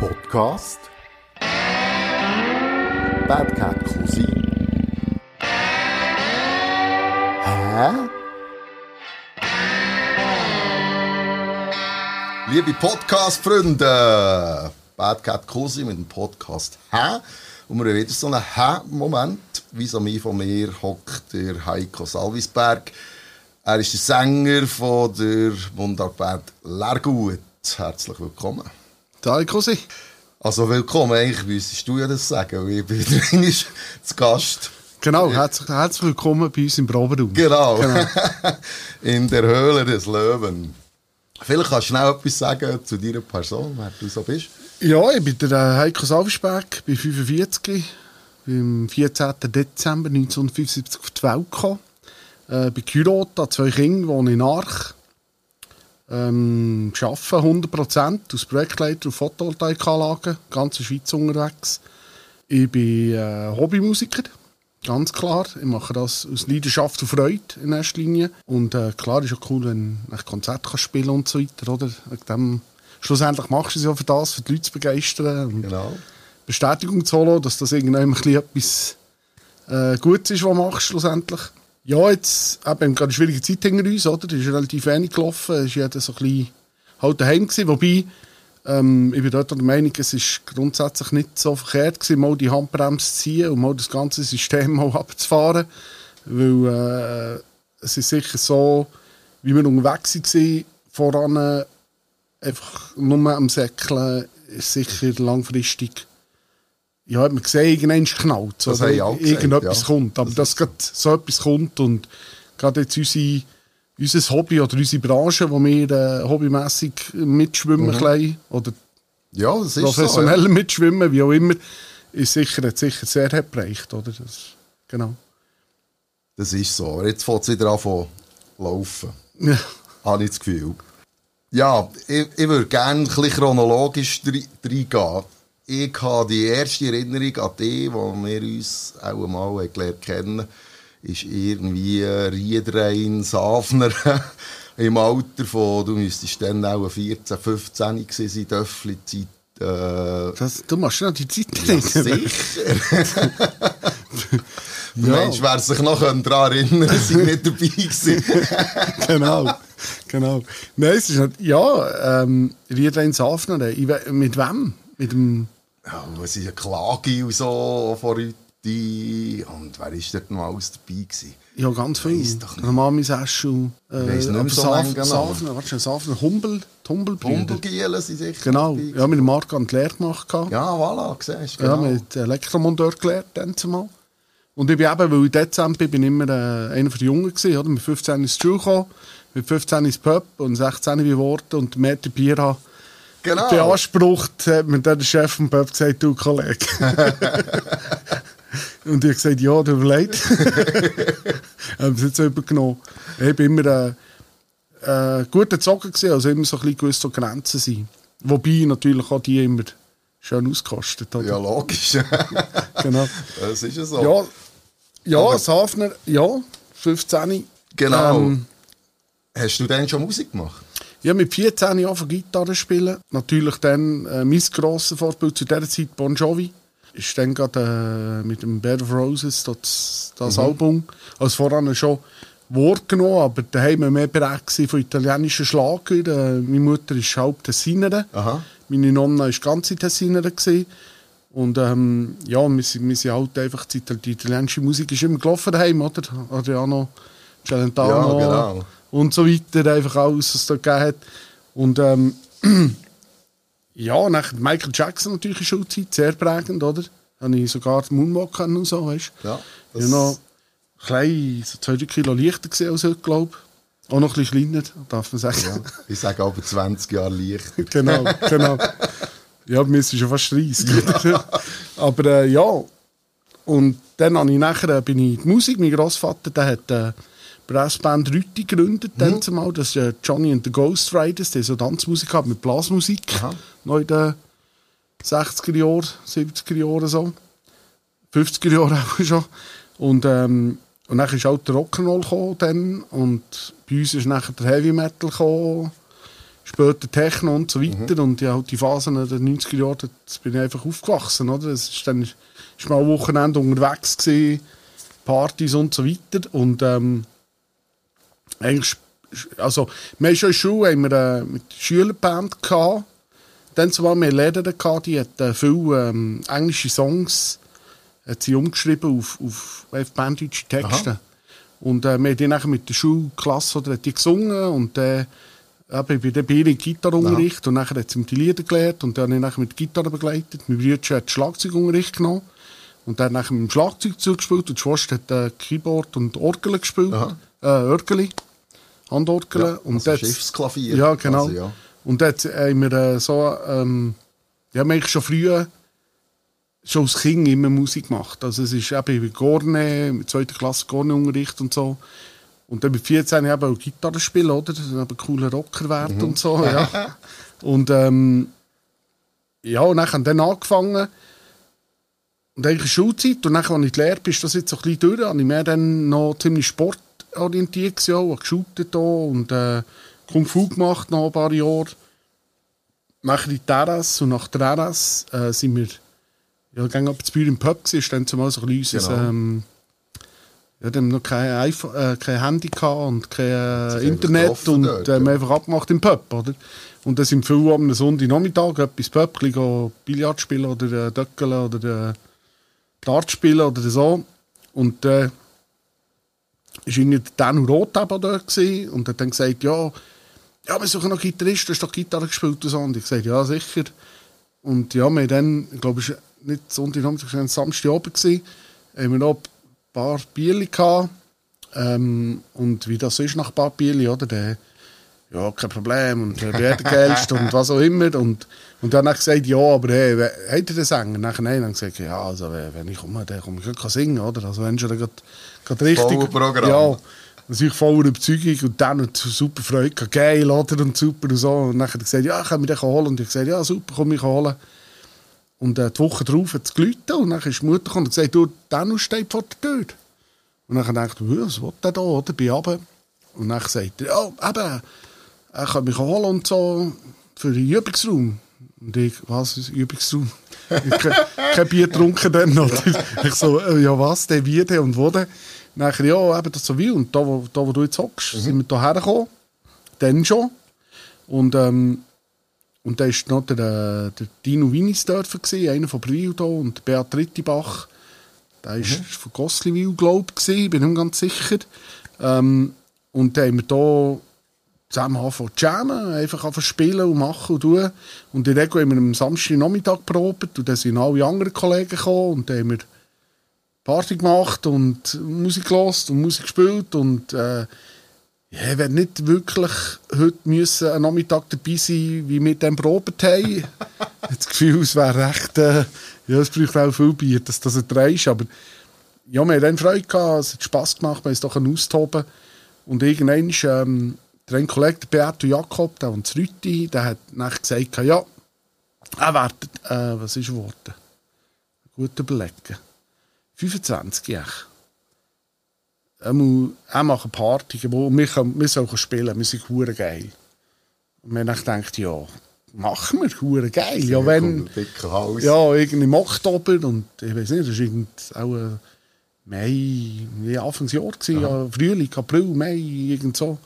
Podcast Bad Cat Cousin Hä? Liebe Podcast-Freunde, Bad Cat Cousin mit dem Podcast Hä? Und wir haben wieder so einen Hä-Moment. Wie so mir von mir hockt der Heiko Salvisberg. Er ist der Sänger von der Mundartband Lergut. Herzlich willkommen. Hi, Cosi. Also willkommen, eigentlich müsstest du ja das sagen, weil ich bin wieder zu Gast. Genau, herzlich, herzlich willkommen bei uns im Proberaum. Genau, in der Höhle des Löwen. Vielleicht kannst du schnell etwas sagen zu deiner Person, wer du so bist. Ja, ich bin der äh, Heiko Salvisberg, bin 45, bin am 14. Dezember 1975 auf die Welt gekommen. Äh, bin geheiratet, zwei Kinder, wohne in Arch. Ähm, arbeite 100% als Projektleiter auf Photovoltaikanlagen, ganze Schweiz unterwegs. Ich bin äh, Hobbymusiker, ganz klar. Ich mache das aus Leidenschaft und Freude in erster Linie. Und äh, klar ist auch cool, wenn ich Konzerte kann spielen und so weiter. Oder? Wegen dem, schlussendlich machst du es ja für das, für die Leute zu begeistern. Und Genau. Bestätigung zu holen, dass das irgendwann ein bisschen etwas äh, Gutes ist, was du machst, schlussendlich. Ja, jetzt eben gerade eine schwierige Zeit hinter uns, oder? Es ist relativ wenig gelaufen, es war jeder so ein bisschen halt daheim gewesen, wobei ähm, ich bin dort der Meinung, es ist grundsätzlich nicht so verkehrt gewesen, mal die Handbremse zu ziehen und mal das ganze System mal abzufahren, weil äh, es ist sicher so, wie wir unterwegs waren, voran einfach nur am Säckeln, ist sicher langfristig ja, man gesehen, irgendwann knallt Das gesagt, Irgendetwas ja. kommt. Aber dass gerade so etwas kommt und gerade jetzt unsere, unser Hobby oder unsere Branche, wo wir äh, hobbymässig mitschwimmen klein, oder Ja, das ist professionell so. Ja. mitschwimmen, wie auch immer, ist sicher, hat sicher sehr geprägt. Oder? Das, genau. Das ist so. Aber jetzt fängt es wieder an zu laufen. Ja. Habe ich das Gefühl. Ja, ich, ich würde gerne ein bisschen chronologisch reingehen. Ich habe die erste Erinnerung an die, wo wir uns auch mal gelernt kennen, ist irgendwie Riedrein Safner im Alter von, du müsstest dann auch 14, 15 gewesen sein, Döffli-Zeit. Äh, Das, du machst noch die Zeit ja, nicht. sicher. Ja. Mensch, wer sich noch daran erinnern kann, sind nicht dabei gewesen. genau. genau. Nein, es ist nicht, ja, ähm, Riedlein Safner, we- mit wem? Mit dem, Ja, es ist eine Klage und so von Rüti. Und wer ist dort noch alles dabei gewesen? ja, ganz viel. Mami Saschel, äh, weiss nicht mehr so lange genau. Safner, warte schnell, Safner, Humbel, die Humbelbrüder. Humbelgielen sind sicher Genau, dabei ja, mit dem Marc an die Lehre gemacht. gehabt. Ja, voilà, siehst du, Ja, genau. mit Elektromonteur gelernt, dann zumal. Und ich bin eben, weil ich Dezember bin, bin ich immer äh, einer der Jungen gewesen, oder? Mit 15 ins Schule gekommen, mit 15 ins Pub und 16 bin ich geworden und Meter Bier habe genau. beansprucht, hat mir dann der Chef vom Pub gesagt, du Kollege. und ich habe gesagt, ja, tut mir leid. Haben sie jetzt übergenommen. Ich bin immer äh, äh, guter Zocker gewesen, also immer so ein bisschen gewusst, wo Grenzen sind. Wobei natürlich auch die immer schön ausgekostet. Oder? Ja, logisch. Genau. das ist ja so. Ja, ja Aber- Safner, ja, 15. Genau. Ähm, Hast du denn schon Musik gemacht? Ich habe mit 14 angefangen Gitarre zu spielen. Natürlich dann äh, mein grosses Vorbild zu dieser Zeit Bon Jovi. Ist dann gerade äh, mit dem Bed of Roses das, das Mhm. Album. Also voran schon Wort genommen, aber daheim war mehr bereit von italienischen Schlagern. Äh, meine Mutter ist halb Tessinerin. Aha. Meine Nonna war ganze Tessinerin. gewesen. Und ähm, ja, wir sind, wir sind halt einfach, die, die italienische Musik ist immer gelaufen daheim, oder? Adriano, Celentano Ja, genau. Und so weiter, einfach alles, was es da gegeben hat. Und ähm, ja, nach Michael Jackson natürlich in Schulzeit, sehr prägend, oder? Habe ich sogar den Moonwalk und so, weißt du? Ja, Ich war noch klein, so zwei, drei Kilo leichter gewesen als heute, glaube ich. Auch noch ein bisschen kleiner, darf man sagen. Ja. Ich sage aber 20 Jahre leicht. genau, genau. Ja, mir ist schon fast 30. Aber äh, ja. Und dann habe ich nachher, äh, bin ich die Musik. Mein Großvater der hat äh, Brassband Rüti gegründet. Dann zumal. Das ist äh, Johnny and the Ghost Riders. Der so Tanzmusik hat mit Blasmusik. Aha. Noch in den 60er Jahren, 70er Jahren so. 50er Jahre auch schon. Und, ähm, und dann ist auch der Rock'n'Roll gekommen dann. Und bei uns ist nachher der Heavy Metal gekommen. später Techno und so weiter. Mhm. Und ja, halt die Phasen der 90er Jahre, da bin ich einfach aufgewachsen. Oder? Es ist dann ist mal ein Wochenende unterwegs gewesen, Partys und so weiter. Und ähm, eigentlich, also, wir haben schon in der Schule haben wir, äh, mit der Schülerband gehabt. Dann zwar wir Lehrer gehabt, die hat äh, viele ähm, englische Songs hat sie umgeschrieben auf, auf, auf banddeutsche Texte. Aha. Und äh, wir haben die nachher mit der Schulklasse oder hat die gesungen und äh, eben bei der Bier Gitarrenunterricht und nachher hat sie ihm die Lieder gelernt und dann habe ich nachher mit Gitarre begleitet. Mein Bruder hat Schlagzeugunterricht genommen und dann nachher mit dem Schlagzeug zugespielt und die Schwester hat äh, Keyboard und Orgel gespielt. Äh, Orgel, Handorgel. Ja, und also Schiffsklavier. Ja, genau. Quasi, ja. Und dort haben wir äh, so, ähm, ja, wir schon früher schon als Kind immer Musik gemacht. Also es ist eben wie Gorne, mit zweiter Klasse Gorne-Unterricht und so. Und dann mit 14 habe ich auch Gitarre spielen, oder? Das ist ein cooler Rocker werden mhm. und so, ja. und ähm, ja, und dann haben dann angefangen und eigentlich Schulzeit und dann, als ich die Lehre bin, ist das jetzt so ein bisschen durch, habe ich mehr dann noch ziemlich sportorientiert gewesen, auch, geshootet und äh, Kung Fu gemacht nach ein paar Jahren. Nachher die Terrasse und nach Terrasse äh, sind wir ja, gegen ab zu im Pub war, dann zumal so ein bisschen genau. ähm, ja, dann noch kein, iPhone, äh, kein Handy gehabt und kein äh, Internet und dort, äh, ja. einfach abgemacht im Pub, oder? Und dann sind viele am Sonntagnachmittag etwas Pub, ein Billard spielen oder äh, Döckeln oder äh, Dart spielen oder so. Und äh, ist irgendwie Danu Roth da gewesen und hat dann gesagt, ja, ja, wir suchen noch Gitarristen, du hast doch Gitarre gespielt und so. Und ich gesagt, ja, sicher. Und ja, wir dann, ich glaube, nicht Sonntagabend, es war Samstagabend, gewesen, haben wir noch ein paar Bierli gehabt. Ähm, und wie das ist nach ein paar Bierli, oder? Der, ja, kein Problem und der Werdegeldst und was auch immer. Und, und dann habe ich gesagt, ja, aber hey, hat er den Sänger? Nachher nein, dann gesagt, ja, also wenn ich komme, dann komme ich kann singen, oder? Also wenn schon gerade richtig... Programm. Ja, natürlich voller Überzeugung und dann und super Freude, geil, oder? Und super und so. Und dann hat er gesagt, ja, kann mich den holen? Und ich gesagt, ja, super, komm mich holen. Und äh, die Woche darauf hat es geläutet und dann ist die Mutter gekommen und gesagt, du, Danu steht vor der Tür. Und dann dachte ich, was will der da, oder? Bin runter. Und dann sagt er, ja, eben, er kann mich holen und so für den Übungsraum. Und ich, was Übungsraum? ich kein, kein Bier getrunken dann. Oder? ich so, äh, ja was, der wie der und wo der? Nachher, ja, eben das so wie. Und da, wo, da, wo du jetzt hockst, mhm. sind wir hierher gekommen. Dann schon. Und ähm, und da war noch der, der Dino Winisdörfer, einer von Bril und Beat Rittibach. Der war mhm. von Gosliwil, glaube ich, bin ich nicht ganz sicher. Ähm, und dann haben wir hier zusammen angefangen zu jammen, einfach anfangen spielen und machen und tun. Und in der Regel haben wir am Samstagnachmittag probiert und dann sind alle anderen Kollegen gekommen und dann haben wir Party gemacht und Musik gelost und Musik gespielt und äh, ja, werde nicht wirklich heute müssen einen Nachmittag dabei sein, wie wir dann probiert haben. ich habe das Gefühl, es wäre recht, äh, ja, es braucht auch viel Bier, dass das ist, aber ja, wir haben Freude gehabt, es hat Spass gemacht, wir haben es doch austoben und irgendwann ähm, der ein Kollege, der Beato Jakob, der von Zrütti, der hat nachher gesagt, ja, er wird, äh, was ist geworden? Gut überlegen. 25 Jahre er, muss, er macht Party, wo wir, können, wir sollen spielen, wir sind hure geil. Und wir gedacht, ja, machen wir, hure geil. Ja, wenn, ja, irgendwie im Oktober und ich weiß nicht, das war irgend auch ein Mai, Anfangsjahr, gewesen, ja, Frühling, April, Mai, irgend so.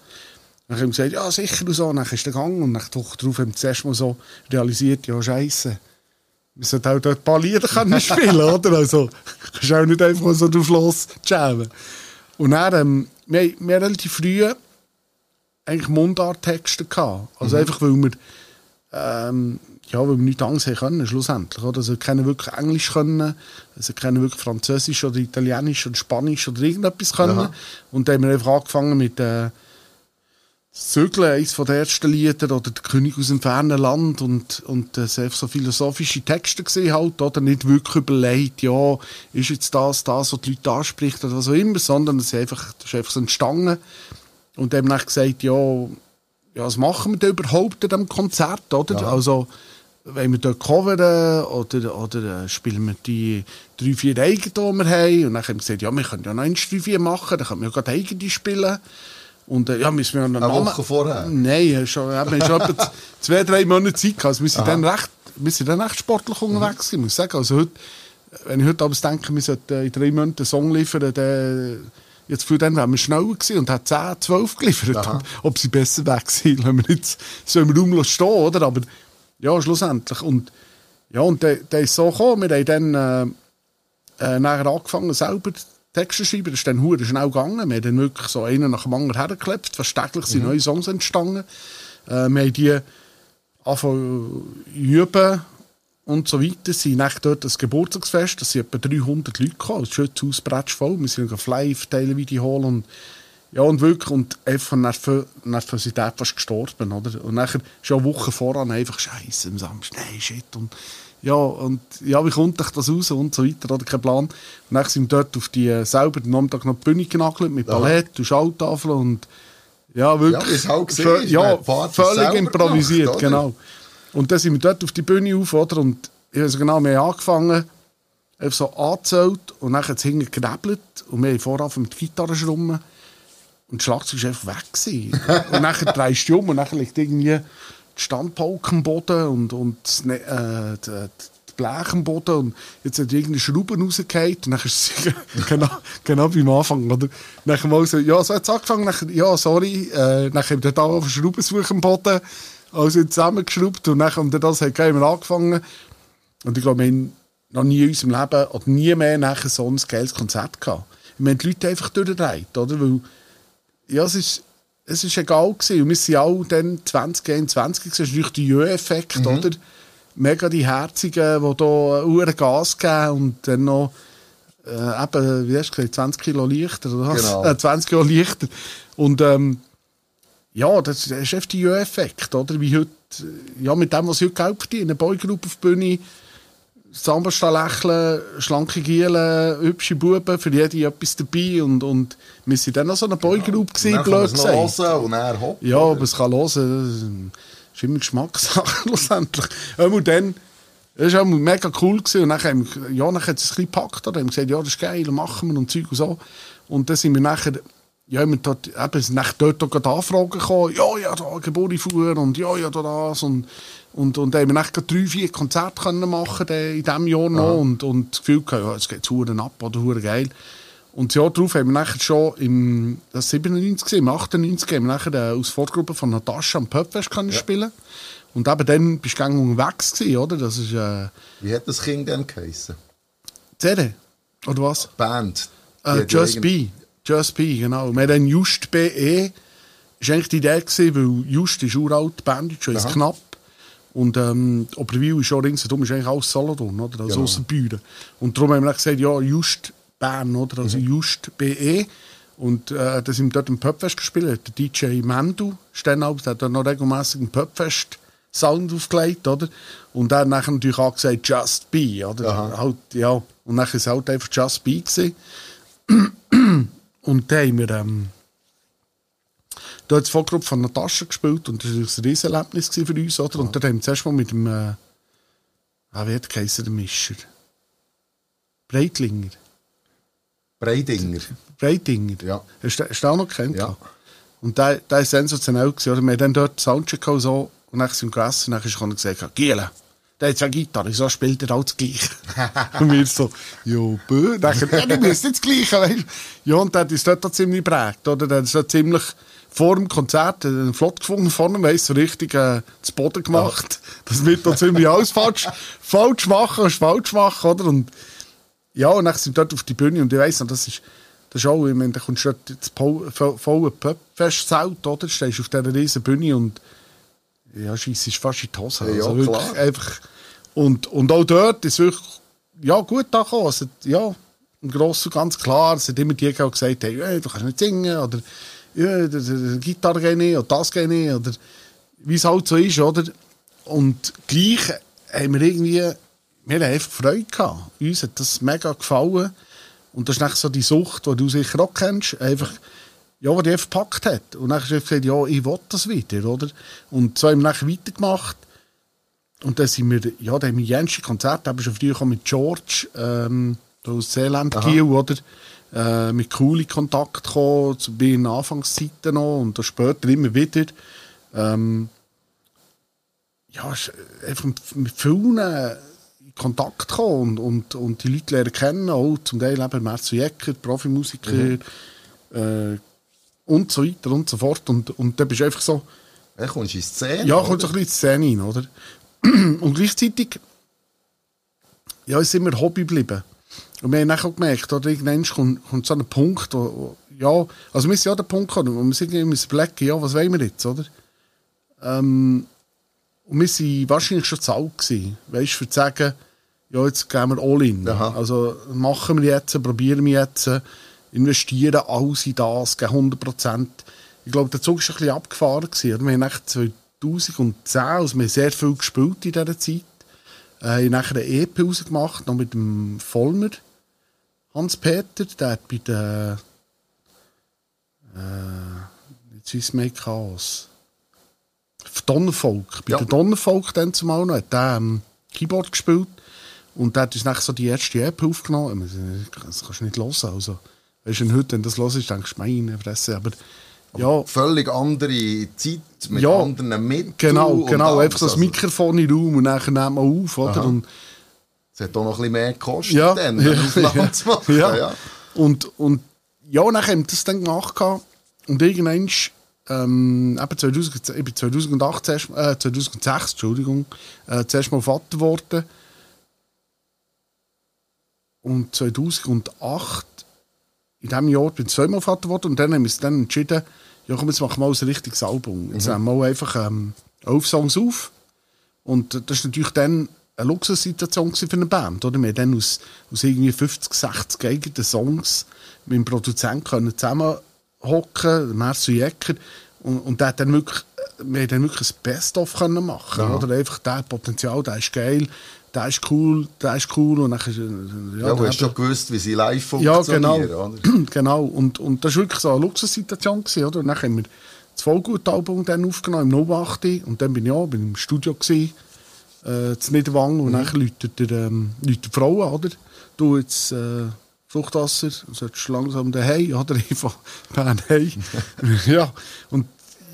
Dann haben wir gesagt, ja, sicher und so. Dann ist der Gang und der Woche darauf haben wir zuerst mal so realisiert, ja, scheiße. Wir sollten auch dort ein paar Lieder können spielen, oder? Also, kannst auch nicht einfach so drauf los jammen. Und dann, ähm, wir, wir haben relativ früh eigentlich Mundarttexte gehabt. Also mhm. einfach, weil wir, ähm, ja, weil wir nicht Angst haben können, schlussendlich. Oder? Also, können wirklich Englisch können, also können wirklich Französisch oder Italienisch oder Spanisch oder irgendetwas können. Aha. Und dann haben wir einfach angefangen mit, äh, Zügeln, eines von den ersten Lieder, oder der König aus dem fernen Land, und, und äh, so philosophische Texte gesehen halt, oder nicht wirklich überlegt, ja, ist jetzt das, das, was die Leute anspricht, oder was auch immer, sondern es ist einfach, das ist einfach so entstanden. Und dann haben wir gesagt, ja, ja, was machen wir denn überhaupt an diesem Konzert, oder? Ja. Also, wenn wir dort coveren, oder, oder äh, spielen wir die drei, vier eigene, die wir haben, und dann haben wir gesagt, ja, wir können ja noch eins, drei, vier machen, dann können wir ja gerade eigene spielen. Und äh, ja, müssen wir einen Eine Namen... Woche vorher? Nein, schon, ja, wir haben schon etwa zwei, drei Monate Zeit gehabt. Also wir sind dann recht, wir sind dann recht sportlich unterwegs gewesen, muss ich sagen. Also heute, wenn ich heute abends denke, wir sollten in drei Monaten einen Song liefern, dann jetzt für dann wären wir schneller gewesen und hat 10, 12 geliefert. Aha. Ob sie besser weg sind, lassen wir jetzt so im Raum stehen, oder? Aber ja, schlussendlich. Und ja, und der, der ist so gekommen. Wir haben dann äh, äh, nachher angefangen, selber Texte schreiben. Das ist dann hure schnell gegangen. Wir haben dann wirklich so einen nach dem anderen hergeklebt. Fast täglich sind neue Songs entstanden. Äh, wir haben die angefangen üben und so weiter. Sie sind dort das Geburtstagsfest. Das sind etwa 300 Leute gekommen. Das Schützenhaus voll. Wir sind Fly verteilen, Video holen und ja, und wirklich, und einfach von Nerv Nervosität fast gestorben, oder? Und nachher, schon Wochen voran, einfach Scheiße am Samstag, nein, shit, und ja, und ja, wie kommt euch das raus und so weiter, oder kein Plan. Und dann sind wir dort auf die, äh, selber den Nachmittag noch die Bühne genagelt, mit Ballett und Schalltafel und ja, wirklich. Ja, halt gesehen ja, völlig improvisiert, gemacht, genau. Und dann sind wir dort auf die Bühne auf, oder? Und ich weiß genau, wir haben angefangen, einfach so angezählt und dann hat es hinten geknebelt und wir haben vorher mit der Gitarre schrummen und das Schlagzeug war einfach weg. Gewesen. und dann drehst du um und dann liegt irgendwie die Standpauke am Boden und, und Ne- äh, die, die Blech am Boden und jetzt hat irgendeine Schraube rausgefallen und dann ist es genau, genau wie am Anfang. Oder? Dann mal so, ja, so hat es angefangen, dann, ja, sorry, äh, dann haben wir da auf Schrauben suchen am Boden, also zusammengeschraubt und dann, und das hat wir angefangen und ich glaube, wir haben noch nie in unserem Leben oder nie mehr nachher so ein geiles Konzert gehabt. Wir haben die Leute einfach durchgedreht, oder? Weil, ja, es ist, es ist egal gewesen. Und wir sind auch dann 2021 gewesen. Das ist natürlich der Jö-Effekt, oder? Mega die Herzigen, die da Uhren Gas geben und dann noch äh, eben, wie hast du gesagt, 20 Kilo leichter, oder was? Genau. Äh, 20 Kilo leichter. Und ähm, ja, das, das ist einfach der Jö-Effekt, oder? Wie heute, äh, ja, mit dem, was sie heute Geld verdienen, Boygroup auf der Bühne, Samba lächeln, schlanke Gielen, hübsche Buben, für jede etwas dabei und, und wir sind dann noch so eine Boygroup Und gewesen, dann blöd gesagt. hören und dann hopp. Ja, aber es kann hören, das ist immer Geschmackssache schlussendlich. Und dann, das war auch mega cool gewesen. und dann haben wir, ja, dann hat es ein bisschen gepackt, oder? haben gesagt, ja, das ist geil, machen wir und Zeug und so. Und dann sind wir nachher, ja, haben wir dort, eben, nachher dort auch Anfragen gekommen, ja, ja, da Geburtstag und ja, ja, da das und und, und haben wir gerade drei, vier Konzerte können machen dann in diesem Jahr noch und, und das Gefühl gehabt, ja, es geht Huren ab oder Huren geil. Und das Jahr darauf haben wir nachher schon im das 97, gewesen, im 98 haben wir nachher aus Vorgruppe von Natascha am Pubfest können spielen. Und eben dann bist du unterwegs gewesen, oder? Das ist äh, Wie hat das Kind denn geheissen? CD, oder was? Band. Äh, Just ja Be. Just Be, genau. Wir haben dann Just BE. Das war eigentlich die Idee, gewesen, weil Just ist uralt, die Band ist schon knapp. Und ähm, Oberwil ist schon ringsherum, ist eigentlich alles Solothurn, oder? Also Genau. Aussenbüren. Und darum haben wir dann gesagt, ja, Just Bern, oder? Also Mhm. Just BE. Und äh, da sind wir dort im Pubfest gespielt. Der DJ Mendu, Sternhaupt, hat dann noch regelmäßig einen Pubfest Sound aufgelegt, oder? Und hat nachher natürlich auch gesagt, Just Be, oder? Aha. Halt, ja. Und nachher war es halt einfach Just Be gewesen. Und dann haben wir ähm, da hat die Vorgruppe von Natascha gespielt und das war ein Riesenerlebnis für uns. Oder? Und dann haben wir zuerst mal mit dem, äh, ah, wie hat der Mischer? Breitlinger. Breidinger. Breitinger. Ja. Hast du hast du auch noch kennt? Ja. Und der, der ist sensationell gewesen. Oder? Wir haben dann dort Soundcheck und so und dann sind wir gegessen und dann ist er gesagt, Giele, der hat zwei Gitarre, so spielt er alles gleich. und wir so, ja, bö. Dann, ja, du musst nicht das Gleiche, weißt. Ja, und der hat uns dort ziemlich geprägt, oder? Der hat so ziemlich vor dem Konzert einen Flott gefunden, vorne, weiss, so richtig äh, zu Boden gemacht. Das wird da ziemlich alles falsch, falsch machen, ist falsch machen, oder? Und ja, und dann sind wir dort auf die Bühne und ich weiss noch, das ist, das ist auch, ich meine, da kommst du dort ins volle Pubfestzelt, oder? Du stehst auf dieser riesen Bühne und ja, scheisse ist fast in die Hose. Ja, also wirklich klar. einfach, und, und auch dort ist wirklich, ja, gut angekommen. Hat, ja, im Grossen und ganz klar, es hat immer die die gesagt hey, du kannst nicht singen, oder ja, die, Gitarre geht nicht, oder das geht nicht, oder wie es halt so ist, oder? Und gleich haben wir irgendwie, wir haben einfach Freude gehabt. Uns hat das mega gefallen. Und das ist nicht so die Sucht, die du sicher auch kennst, einfach, ja, die einfach gepackt hat. Und dann hast du gesagt, ja, ich will das wieder, oder? Und so haben wir dann weitergemacht. Und dann sind wir, ja, da haben wir jenste Konzerte, eben schon früher mit George, ähm, aus Seeland Kiel, oder? Äh, mit coolen Kontakt gekommen, zu den Anfangszeiten noch und dann später immer wieder. Ähm, ja, ist einfach mit, vielen in Kontakt gekommen und, und, und die Leute lernen kennen, auch zum Teil eben Merzo Jäcker, Profimusiker äh, und so weiter und so fort. Und, und dann bist du einfach so, Ja, kommst du in die Szene? ja, kommt so ein bisschen in die Szene rein, oder? Und gleichzeitig, ja, ist immer Hobby geblieben. Und wir haben dann auch gemerkt, oder, irgendwann kommt, kommt so ein Punkt, wo, wo, ja, also wir sind ja den Punkt gekommen, wo wir sich irgendwie müssen überlegen, ja, was wollen wir jetzt, oder? Ähm, und wir waren wahrscheinlich schon zu alt gewesen, weißt für zu sagen, ja, jetzt gehen wir all in. Aha. Also machen wir jetzt, probieren wir jetzt, investieren alles in das, geben 100 Prozent. Ich glaube, der Zug war ein bisschen abgefahren. Gewesen. oder? Wir haben nach 2010, also wir haben sehr viel gespielt in dieser Zeit, äh, haben nachher eine EP rausgemacht, noch mit dem Vollmer, Hans-Peter, der hat bei der äh, es mehr Chaos. Donnervolk. Bei Ja. der Donnervolk dann zumal noch, hat der ähm, Keyboard gespielt und der hat uns nachher so die erste EP aufgenommen. Das kannst du nicht hören. Also, weißt du, heute, wenn du das hörst, denkst du, meine Fresse. Aber ja, Völlig andere Zeit, mit Ja, anderen Mitteln. genau, genau. Einfach so das Also, Mikrofon in den Raum und dann nehmen wir auf. Oder? Aha. Und, Es hat auch noch ein bisschen mehr gekostet, ja, dann, ja, Aufnahme zu machen. ja. Ja. Und, und ja, dann haben wir das dann gemacht. Und irgendwann, ähm, eben 2000, ich bin 2008, zuerst- äh, 2006, Entschuldigung, äh, zuerst mal Vater geworden. Und 2008, in diesem Jahr, bin ich zweimal Vater geworden. Und dann haben wir uns dann entschieden, ja komm, jetzt machen wir mal ein richtiges Album. Jetzt nehmen wir einfach ähm, elf Songs auf. Und das war natürlich dann eine Luxussituation für eine Band. Oder? Wir haben dann aus, aus irgendwie 50, 60 eigenen Songs mit dem Produzenten können zusammenhocken, Marcel Jäcker. Und, und der hat dann wirklich, wir haben dann wirklich ein Best-of können machen. Ja. Oder? Einfach der Potenzial, der ist geil, der ist cool, der ist cool. Und dann, äh, Ja, ja, du hast schon gewusst, wie sie live ja, funktionieren. genau. Oder? genau. Und, und das war wirklich so eine Luxussituation. Gewesen, oder? Und dann haben wir das Vollgut-Album dann aufgenommen, im 08. Und dann bin ich auch bin im Studio, gewesen, äh, zu Niederwangen. Und dann läutet, der, ähm, läutet die Frau an, oder? Du jetzt äh, Fruchtwasser, solltest langsam daheim, oder? Einfach Bern ja. Und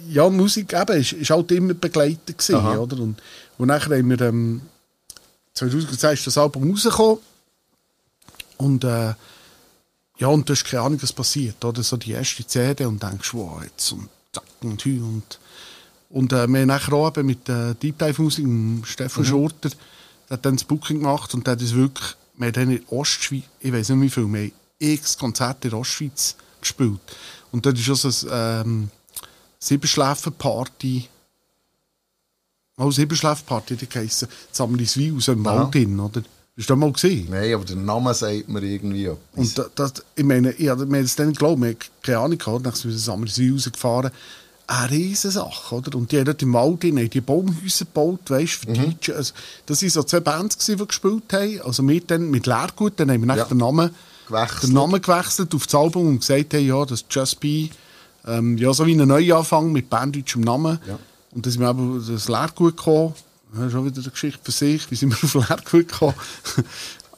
ja, Musik eben, ist, ist halt immer begleitet gewesen, Aha. oder? Und, und dann haben wir, ähm, 2010 ist das Album rausgekommen. Und äh, ja, und du hast keine Ahnung, was passiert. Oder so die erste CD und denkst, wow, jetzt und zack und hü und und äh, wir haben nachher auch mit äh, Deep Dive Musik, dem Stefan Schurter, der hat dann das Booking gemacht und der hat uns wirklich, wir haben dann in Ostschweiz, ich weiß nicht wie viel, wir haben x Konzerte in Ostschweiz gespielt. Und dort ist auch so ein ähm, Siebenschläfen-Party, auch Siebenschläfen-Party, die heisst Samliswil aus dem. Wald hin, oder? Hast du das mal gesehen? Nein, aber der Name sagt mir irgendwie etwas. Und da, das, ich meine, ich habe mir das dann geglaubt, wir haben keine Ahnung gehabt, sind wir zusammen rausgefahren. Eine riesige Sache, oder? Und die haben dort im Wald haben die Baumhäuser gebaut, weißt für Mhm. DJ. Also, das waren so zwei Bands, gewesen, die gespielt haben. Also wir dann mit Leergut, dann haben wir Ja. ja. den, Namen, Gewechselt. den Namen gewechselt auf das Album und gesagt, hey, ja, das ist Just Be. Ähm, ja, so wie ein Neuanfang mit banddeutschem Namen. Ja. Und dann sind wir auf das Leergut gekommen. Das ist schon wieder eine Geschichte für sich. Wie sind wir auf Leergut gekommen?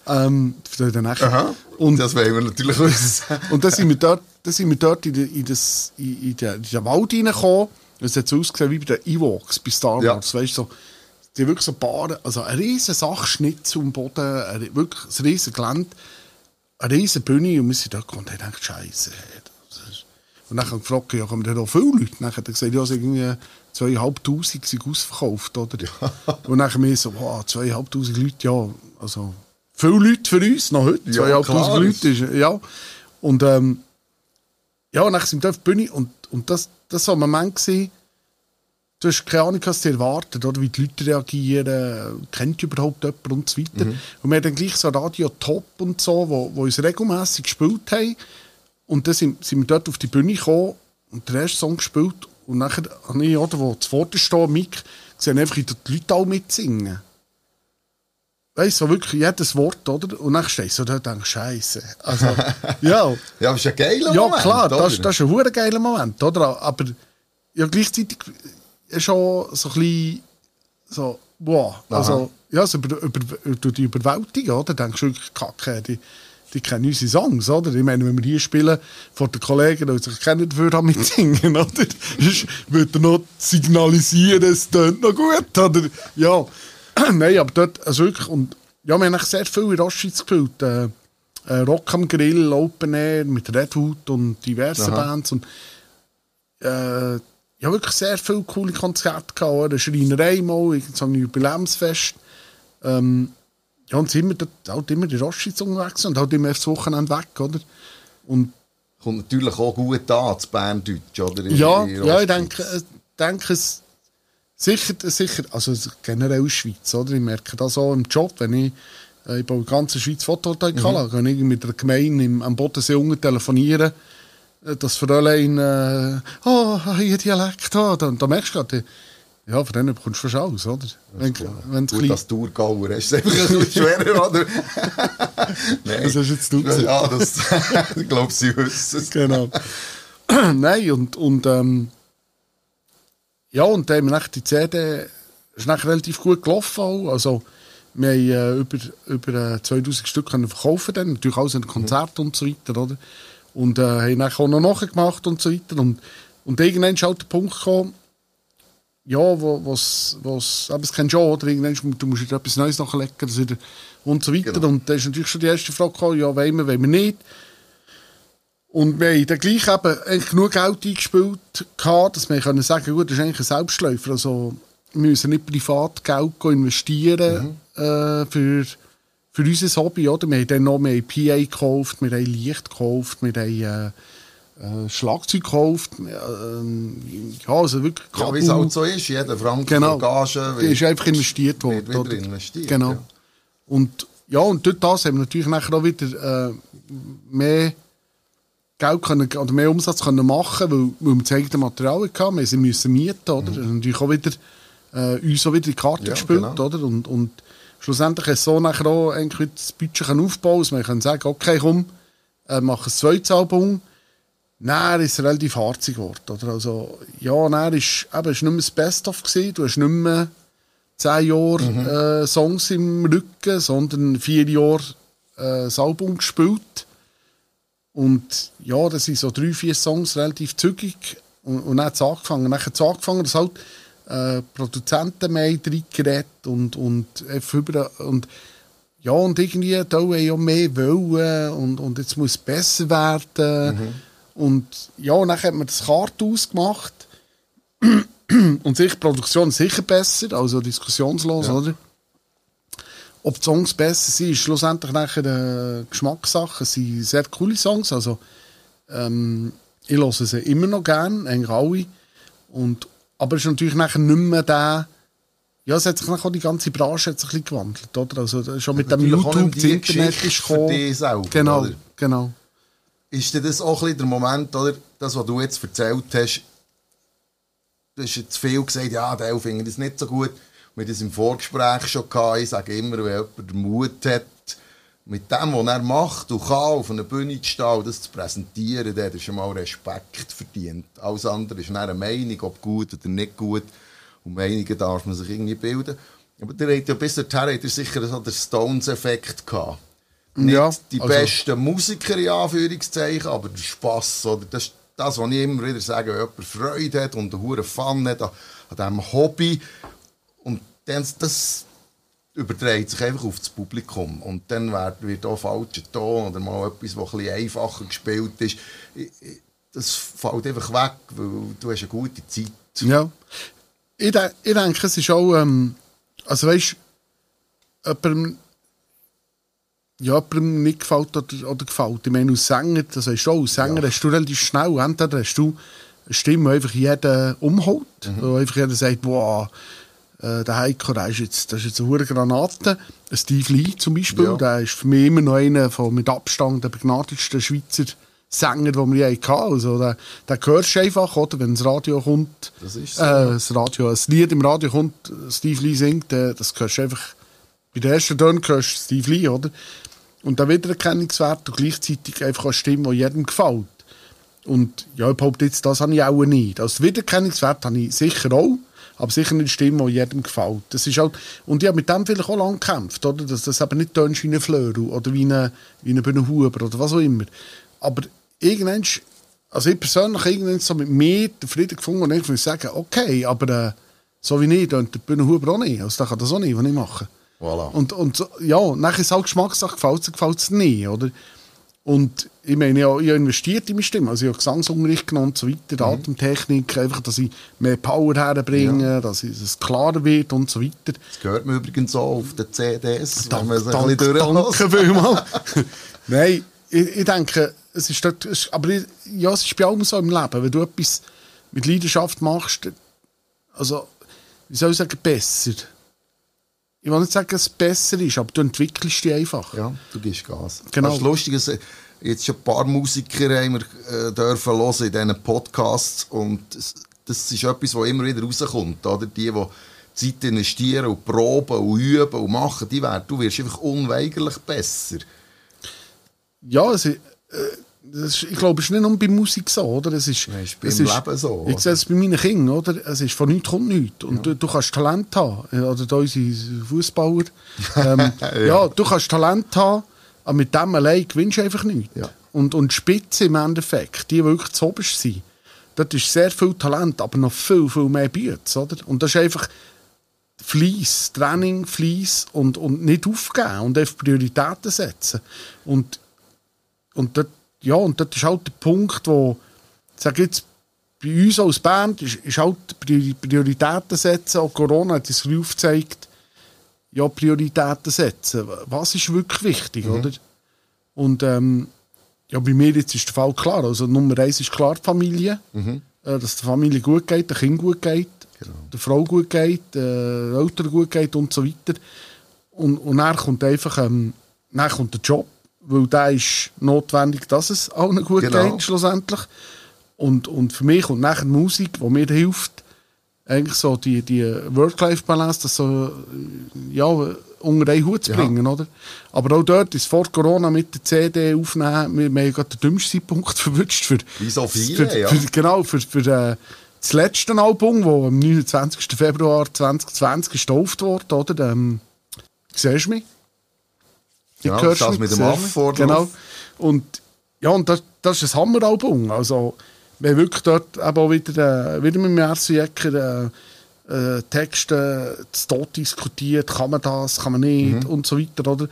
Ähm, dann nachher. Aha. Und, das wollen wir natürlich wissen. und dann sind wir dort, dann sind wir dort in, in, das, in, in, den, in den Wald reingekommen. Es hat so ausgesehen wie bei den Ewoks bei Star Ja. Wars. Weißt, so, die wirklich so Paare, also ein riesen Sachschnitt zum Boden, ein, wirklich ein riesen Gelände, eine riesen Bühne und wir sind dort gekommen und haben gedacht, Scheiße. Und dann haben wir gefragt, ja, kommen da viele Leute? Dann hat er gesagt, ja, es sind irgendwie zweieinhalbtausend sind ausverkauft, oder? Und dann haben wir so, wow, zweieinhalbtausend Leute, ja, also viele Leute für uns, noch heute, Ja. Leute, ist, ja. Und ähm, ja, dann sind wir auf die Bühne und, und das, das war ein Moment, gewesen, du hast keine Ahnung, was dir erwartet, oder wie die Leute reagieren, kennt überhaupt jemand und so weiter. Und wir haben dann gleich so Radio Top und so, wo, wo uns regelmässig gespielt haben. Und dann sind, sind wir dort auf die Bühne gekommen und den ersten Song gespielt. Und nachher habe ich, oder, wo zuvor stehe, Mick, gesehen, einfach die Leute alle mitsingen. Weißt du, so wirklich jedes Wort, oder? Und dann stehst du so dort und denkst, Scheiße. Also, ja. Ja, aber ist ein geiler Ja, Moment, klar, oder? das, das ist ein hure geiler Moment, oder? Aber ja, gleichzeitig ist schon so ein bisschen so, wow. Also, ja, so über, über, über die Überwältigung, oder? Denkst du wirklich, Kacke, die, die kennen unsere Songs, oder? Ich meine, wenn wir hier spielen, vor den Kollegen, die sich kennen dafür mit singen, oder? Würde er noch signalisieren, es tönt noch gut, oder? Ja. Nein, aber dort, also wirklich, und ja, wir haben sehr viel in Roschitz gespielt. Äh, äh, Rock am Grill, Open Air mit Redwood und diversen Aha. Bands und äh, ja, wirklich sehr viele coole Konzerte gehabt? Eine Schreinerei mal, so ein Jubiläumsfest. Ähm, ja, und sind wir dort halt immer die Roschitz unterwegs und halt immer das Wochenende weg, oder? Und Kommt natürlich auch gut an, das Berndeutsch, oder? In- ja, in ja, ich denke, äh, denke es sicher, sicher, also generell der Schweiz, oder? Ich merke das auch im Job, wenn ich, äh, ich baue in der ganzen Schweiz Photovoltaikanlagen, wenn ich mit einer Gemeinde im, am Bodensee unten telefoniere, äh, das Fräulein, äh, oh, hier Dialekt, oh, da, da merkst du gerade, ja, von denen bekommst du fast alles, oder? Wenn, wenn Gut, als Tourgauer hast du es einfach ein bisschen schwerer, oder? Nein. Das hast jetzt du gesagt. Ja, das, ich glaube, sie wissen es. Genau. Nein, und, und ähm, ja, und dann haben wir die CD ist relativ gut gelaufen. Auch. Also, wir haben äh, über, über äh, 2000 Stück können verkaufen dann, natürlich auch in Konzerten und so weiter, oder? Und äh, haben nachher auch noch nachgemacht und so weiter. Und, und irgendwann ist halt der Punkt gekommen, ja, wo, was, was, aber es kennst du auch, oder? Irgendwann, du musst wieder etwas Neues nachlegen, das wieder, und so weiter. Genau. Und da ist natürlich schon die erste Frage gekommen, ja, wollen wir, wollen wir nicht? Und wir haben dann gleich eben genug Geld eingespielt, gehabt, dass wir können sagen gut, das ist eigentlich ein Selbstläufer. Also, wir müssen nicht privat Geld investieren äh, für, für unser Hobby. Oder? Wir haben dann noch haben PA gekauft, wir haben Licht gekauft, wir haben äh, äh, Schlagzeug gekauft. äh, ja, also wirklich Ja, wie es halt so ist, jeder Franken Genau. Gage Die ist einfach investiert wird worden. wieder oder? investiert, Genau. ja. Und ja, und durch das haben wir natürlich nachher auch wieder äh, mehr Geld können, oder mehr Umsatz können machen, weil, weil wir das eigene Material hatten. Wir müssen mieten, oder? Das ist natürlich auch wieder, äh, uns auch wieder die Karte Mhm. Ja, gespielt, genau. oder? Und, und schlussendlich ist es so nachher auch eigentlich das Budget können aufbauen, dass wir können sagen, okay, komm, äh, mach ein zweites Album. Dann ist es relativ harzig geworden, oder? Also, ja, dann ist, eben, ist nicht mehr das Best-of gewesen, du hast nicht mehr zehn Jahre Mhm. äh, Songs im Rücken, sondern vier Jahre äh, das Album gespielt. Und ja, das sind so drei, vier Songs relativ zügig. Und, und dann hat es angefangen. Dann hat es angefangen, dass halt äh, Produzenten mehr reingeredet und, und, über, und ja, und irgendwie, da ja mehr wollen und, und jetzt muss es besser werden. Und ja, und dann hat man das Kartenhaus gemacht. und sicher, die Produktion sicher besser, also diskussionslos, Ja. oder? Ob die Songs besser sind, ist schlussendlich nachher eine Geschmackssache. Es sind sehr coole Songs, also ähm, ich höre sie immer noch gern, eigentlich alle. Und, aber es ist natürlich nachher nicht mehr der, ja, es hat sich nachher auch die ganze Branche hat sich ein bisschen gewandelt, oder? Also schon mit dem YouTube, das Internet ist für gekommen. dich selber, Genau, oder? genau. Ist das auch ein bisschen der Moment, oder? Das, was du jetzt erzählt hast, du hast jetzt viel gesagt, ja, der findet das nicht so gut. Wir das im Vorgespräch schon gehabt. Ich sage immer, wenn jemand den Mut hat, mit dem, was er macht und kann, auf einer Bühne zu stehen das zu präsentieren, der hat schon mal Respekt verdient. Alles andere ist eine Meinung, ob gut oder nicht gut. Und Meinungen darf man sich irgendwie bilden. Aber der hat ja bis dahin hat er sicher so den Stones-Effekt gehabt. Nicht Ja, die also- besten Musiker, in Anführungszeichen, aber der Spass. Oder das ist das, was ich immer wieder sage, wenn jemand Freude hat und einen Fun hat an, an diesem Hobby. Dann, das überträgt sich einfach auf das Publikum. Und dann wird, wird auch falscher Ton oder mal etwas, was ein bisschen einfacher gespielt ist. Das fällt einfach weg, weil du hast eine gute Zeit. Ja. Ich, de ich denke, es ist auch, ähm, also weißt jemandem, ja, jemandem nicht gefällt oder, oder gefällt. Ich meine, als Sänger, das heißt auch, als Sänger Ja. hast du relativ schnell, entweder hast du eine Stimme, die einfach jeden umholt, Mhm. einfach jeder sagt, wow, äh, der Heiko, der ist jetzt, das ist jetzt eine hohe Granate. Ein Steve Lee zum Beispiel, Ja. der ist für mich immer noch einer von, mit Abstand der begnadetsten Schweizer Sänger, den wir je hatten. Also, den, den hörst du einfach, oder, wenn das Radio kommt. Das ist so. Äh, das Radio, ein Lied im Radio kommt, Steve Lee singt, äh, das hörst du einfach, bei der ersten Ton hörst du Steve Lee, oder? Und der Wiedererkennungswert und gleichzeitig einfach eine Stimme, die jedem gefällt. Und ja, ich behaupte jetzt, das habe ich auch nicht. Also den Wiedererkennungswert habe ich sicher auch, aber sicher nicht Stimme, die jedem gefällt. Das ist halt, und ich habe mit dem vielleicht auch lange gekämpft, oder? dass das eben nicht tönt wie ein Fleur oder wie ein wie eine Bühnenhuber oder was auch immer. Aber irgendwann, also ich persönlich irgendwann so mit mir den Frieden gefunden und ich würde sagen, okay, aber äh, so wie ich, tönt der Bühnenhuber auch nicht. Also da kann das auch nicht, was ich mache. Voilà. Und, und ja, nachher ist es auch Geschmackssache, gefällt es, gefällt es nicht, oder? Und ich meine, ich habe ich habe investiert in meine Stimme, also ich habe Gesangsunterricht genommen und so weiter, Atemtechnik, einfach, dass ich mehr Power herbringe, dass ich- dass es klarer wird und so weiter. Das hört man übrigens auch auf den CDs, wenn man sich ein danke, bisschen durchlässt. danke vielmals. Nein, ich, ich denke, es ist dort, es, aber ich, ja, es ist bei allem so im Leben, wenn du etwas mit Leidenschaft machst, also, wie soll ich sagen, besser. Ich will nicht sagen, dass es besser ist, aber du entwickelst dich einfach. Ja, du gibst Gas. Genau. Das ist lustig, dass, jetzt schon ein paar Musiker haben wir äh, dürfen hören in diesen Podcasts und das, das ist etwas, was immer wieder rauskommt. Oder? Die, die Zeit investieren und proben und üben und machen, die werden, du wirst einfach unweigerlich besser. Ja, ist, äh, ist, ich glaube, es ist nicht nur bei Musik so, oder? Es ist, es ist beim es Leben so, Ich oder? sehe es bei meinen Kindern, oder? Es ist von nichts kommt nichts. Und du, du kannst Talent haben. Oder da unsere Fußballer. ähm, ja. du kannst Talent haben, aber mit dem allein gewinnst du einfach nichts. Ja. Und, und die Spitze im Endeffekt, die wirklich zu oberst sind, dort ist sehr viel Talent, aber noch viel, viel mehr Bütz, oder? Und das ist einfach Fleiss, Training, Fleiss und, und nicht aufgeben und einfach Prioritäten setzen. Und und dort, ja, und dort ist halt der Punkt, wo, sage jetzt, bei uns als Band ist, ist halt Priori- Prioritäten setzen. Auch Corona hat es aufgezeigt, ja, Prioritäten setzen. Was ist wirklich wichtig, oder? Und ähm, ja, bei mir jetzt ist der Fall klar. Also Nummer eins ist klar die Familie. Äh, dass der Familie gut geht, der Kind gut geht, der Frau gut geht, der Eltern gut geht und so weiter. Und, und dann kommt einfach ähm, dann kommt der Job, weil der ist notwendig, dass es allen gut Genau. geht, schlussendlich. Und, und für mich kommt nachher Musik, die mir hilft, eigentlich so die, die Work-Life-Balance, das so, äh, ja, unter einen Hut zu Ja. bringen, oder? Aber auch dort ist vor Corona mit der CD aufnehmen, wir, wir haben gerade den dümmsten Zeitpunkt verwünscht für, Wie so viele, für, ja. für, genau, für, für äh, das letzte Album, das am 29. Februar 2020 gestauft wurde, oder? Ähm, siehst du mich? Ja, hörst das mit dem siehst Aff mich? vor Genau. Und ja, und das, das ist ein Hammeralbum. Also, wir wirklich dort eben auch wieder, äh, wieder mit dem Jäcker äh, äh, Texte zu Tod diskutiert. Kann man das, kann man nicht und so weiter, oder?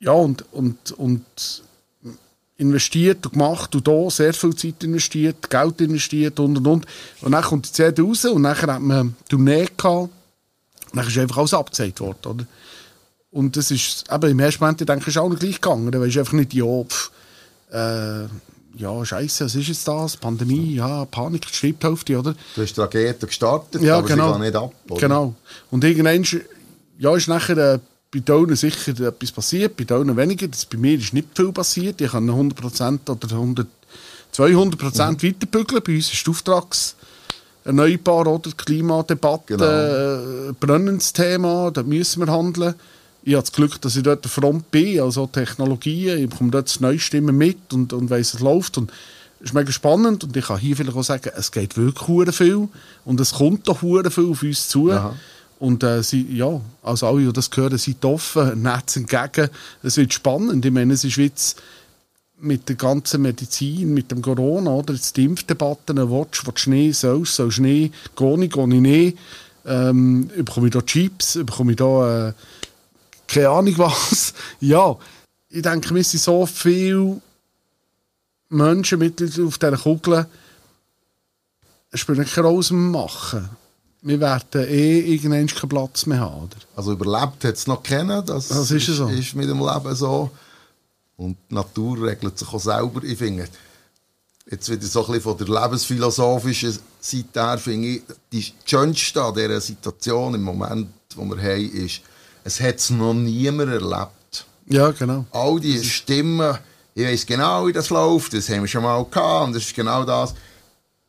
Ja, und, und, und investiert und gemacht und da sehr viel Zeit investiert, Geld investiert und und und. Und dann kommt die CD raus und dann hat man eine Tournee gehabt. Und dann ist einfach alles abgezeigt worden, oder? Und das ist, eben im ersten Moment, ich denke, ist auch nicht gleich gegangen. Da weisst du einfach nicht, ja, pff, äh, ja, scheiße, was ist jetzt das? Pandemie, ja, Panik, die Schreibhälfte, oder? Du hast die Rakete gestartet, Ja, aber genau. sie nicht ab. Oder? Genau. Und irgendwann ja, ist nachher äh, bei Daunen sicher etwas passiert, bei Daunen weniger. Das, bei mir ist nicht viel passiert. Ich kann 100% oder 100, 200% Mhm. weiterbügeln. Bei uns ist die Auftrags erneuerbar oder Klimadebatte Genau. äh, brennendes Thema. Da müssen wir handeln. Ich habe das Glück, dass ich dort der Front bin, also Technologien. Ich bekomme dort das Neustimmen mit und, und weiss, es läuft. Und es ist mega spannend und ich kann hier vielleicht auch sagen, es geht wirklich hure viel und es kommt doch hure viel auf uns zu. Aha. Und äh, sie, ja, also alle, die das hören, sind offen, nett entgegen. Es wird spannend. Ich meine, es ist jetzt mit der ganzen Medizin, mit dem Corona, oder? Jetzt die Impfdebatten, willst du Schnee, sollst soll Schnee, gehe ich, gehe ich nicht. Ähm, bekomme ich da Chips, bekomme ich da äh, keine Ahnung was. ja, ich denke, wir sind so viele Menschen mit auf dieser Kugel, es spielt keine Rolle, machen. Wir werden eh irgendwann keinen Platz mehr haben. Oder? Also überlebt hat es noch kennen. Das, Das ist so. ist mit dem Leben so. Und die Natur regelt sich auch selber. Ich finde, jetzt wieder so ein bisschen von der lebensphilosophischen Seite her, finde ich, die schönste an dieser Situation im Moment, wo wir haben, ist, es hat es noch niemand erlebt. Ja, genau. all die Stimmen, ich weiß genau, wie das läuft, das haben wir schon mal gehabt und das ist genau das.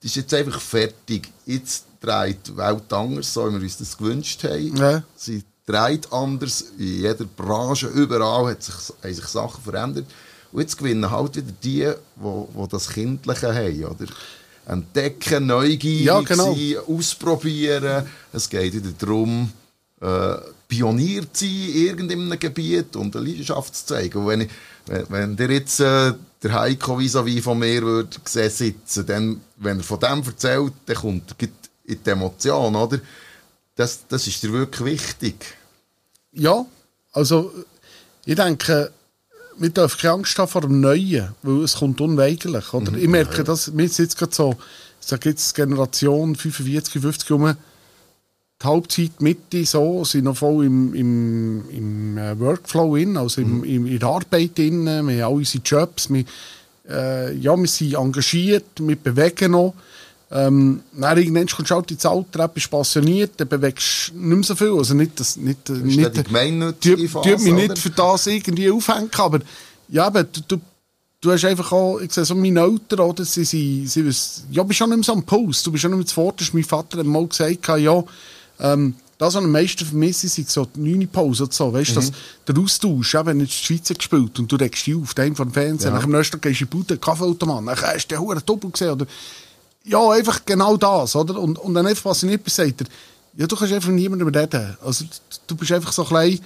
Das ist jetzt einfach fertig. Jetzt dreht die Welt anders, so wie wir uns das gewünscht haben. Ja. Sie dreht anders. In jeder Branche, überall hat sich, haben sich Sachen verändert. Und jetzt gewinnen halt wieder die, die, die das Kindliche haben. Oder? entdecken, neugierig Ja, genau. sein, ausprobieren. Es geht wieder darum, äh, Pionier zu sein in irgendeinem Gebiet und eine Leidenschaft zu zeigen. Und wenn, ich, wenn, der jetzt äh, der Heiko vis-à-vis von mir würde sitzen, dann, wenn er von dem erzählt, dann kommt er in die Emotion, oder? Das, das ist dir wirklich wichtig. Ja, also ich denke, wir dürfen keine Angst haben vor dem Neuen, weil es kommt unweigerlich. Oder? ich merke, dass wir jetzt gerade so, ich sage jetzt Generation 45, 50 rum, die Halbzeit, Mitte so, sind noch voll im, im, im äh, Workflow in, also im, im, in der Arbeit in, wir haben alle unsere Jobs, wir, äh, ja, wir sind engagiert, wir bewegen noch. Ähm, dann irgendwann kommst du halt ins Alter, bist passioniert, dann bewegst du nicht mehr so viel. Also nicht, das, nicht, Das nicht, die gemeinnützige mich oder? nicht für das irgendwie aufhängen, aber ja, aber du, du, du hast einfach auch, ich sehe so meine Eltern, oder, sie, sie, sie, ja, bist schon nicht mehr so am Puls, du bist schon nicht mehr zuvorderst. Mein Vater hat mal gesagt, ja, ähm, das, was am meisten vermisse, sind so die 9 Pause und so, weißt du, Mhm. der Austausch, wenn du in der Schweiz gespielt und du regst dich auf, vor dem Fernsehen, Ja. nach dem nächsten Tag gehst du in die Bude, Kaffeeautomat, dann hast du den Huren Doppel gesehen, oder, ja, einfach genau das, oder, und, und dann einfach passioniert bist, sagt er, ja, du kannst einfach niemandem reden, also, du bist einfach so klein,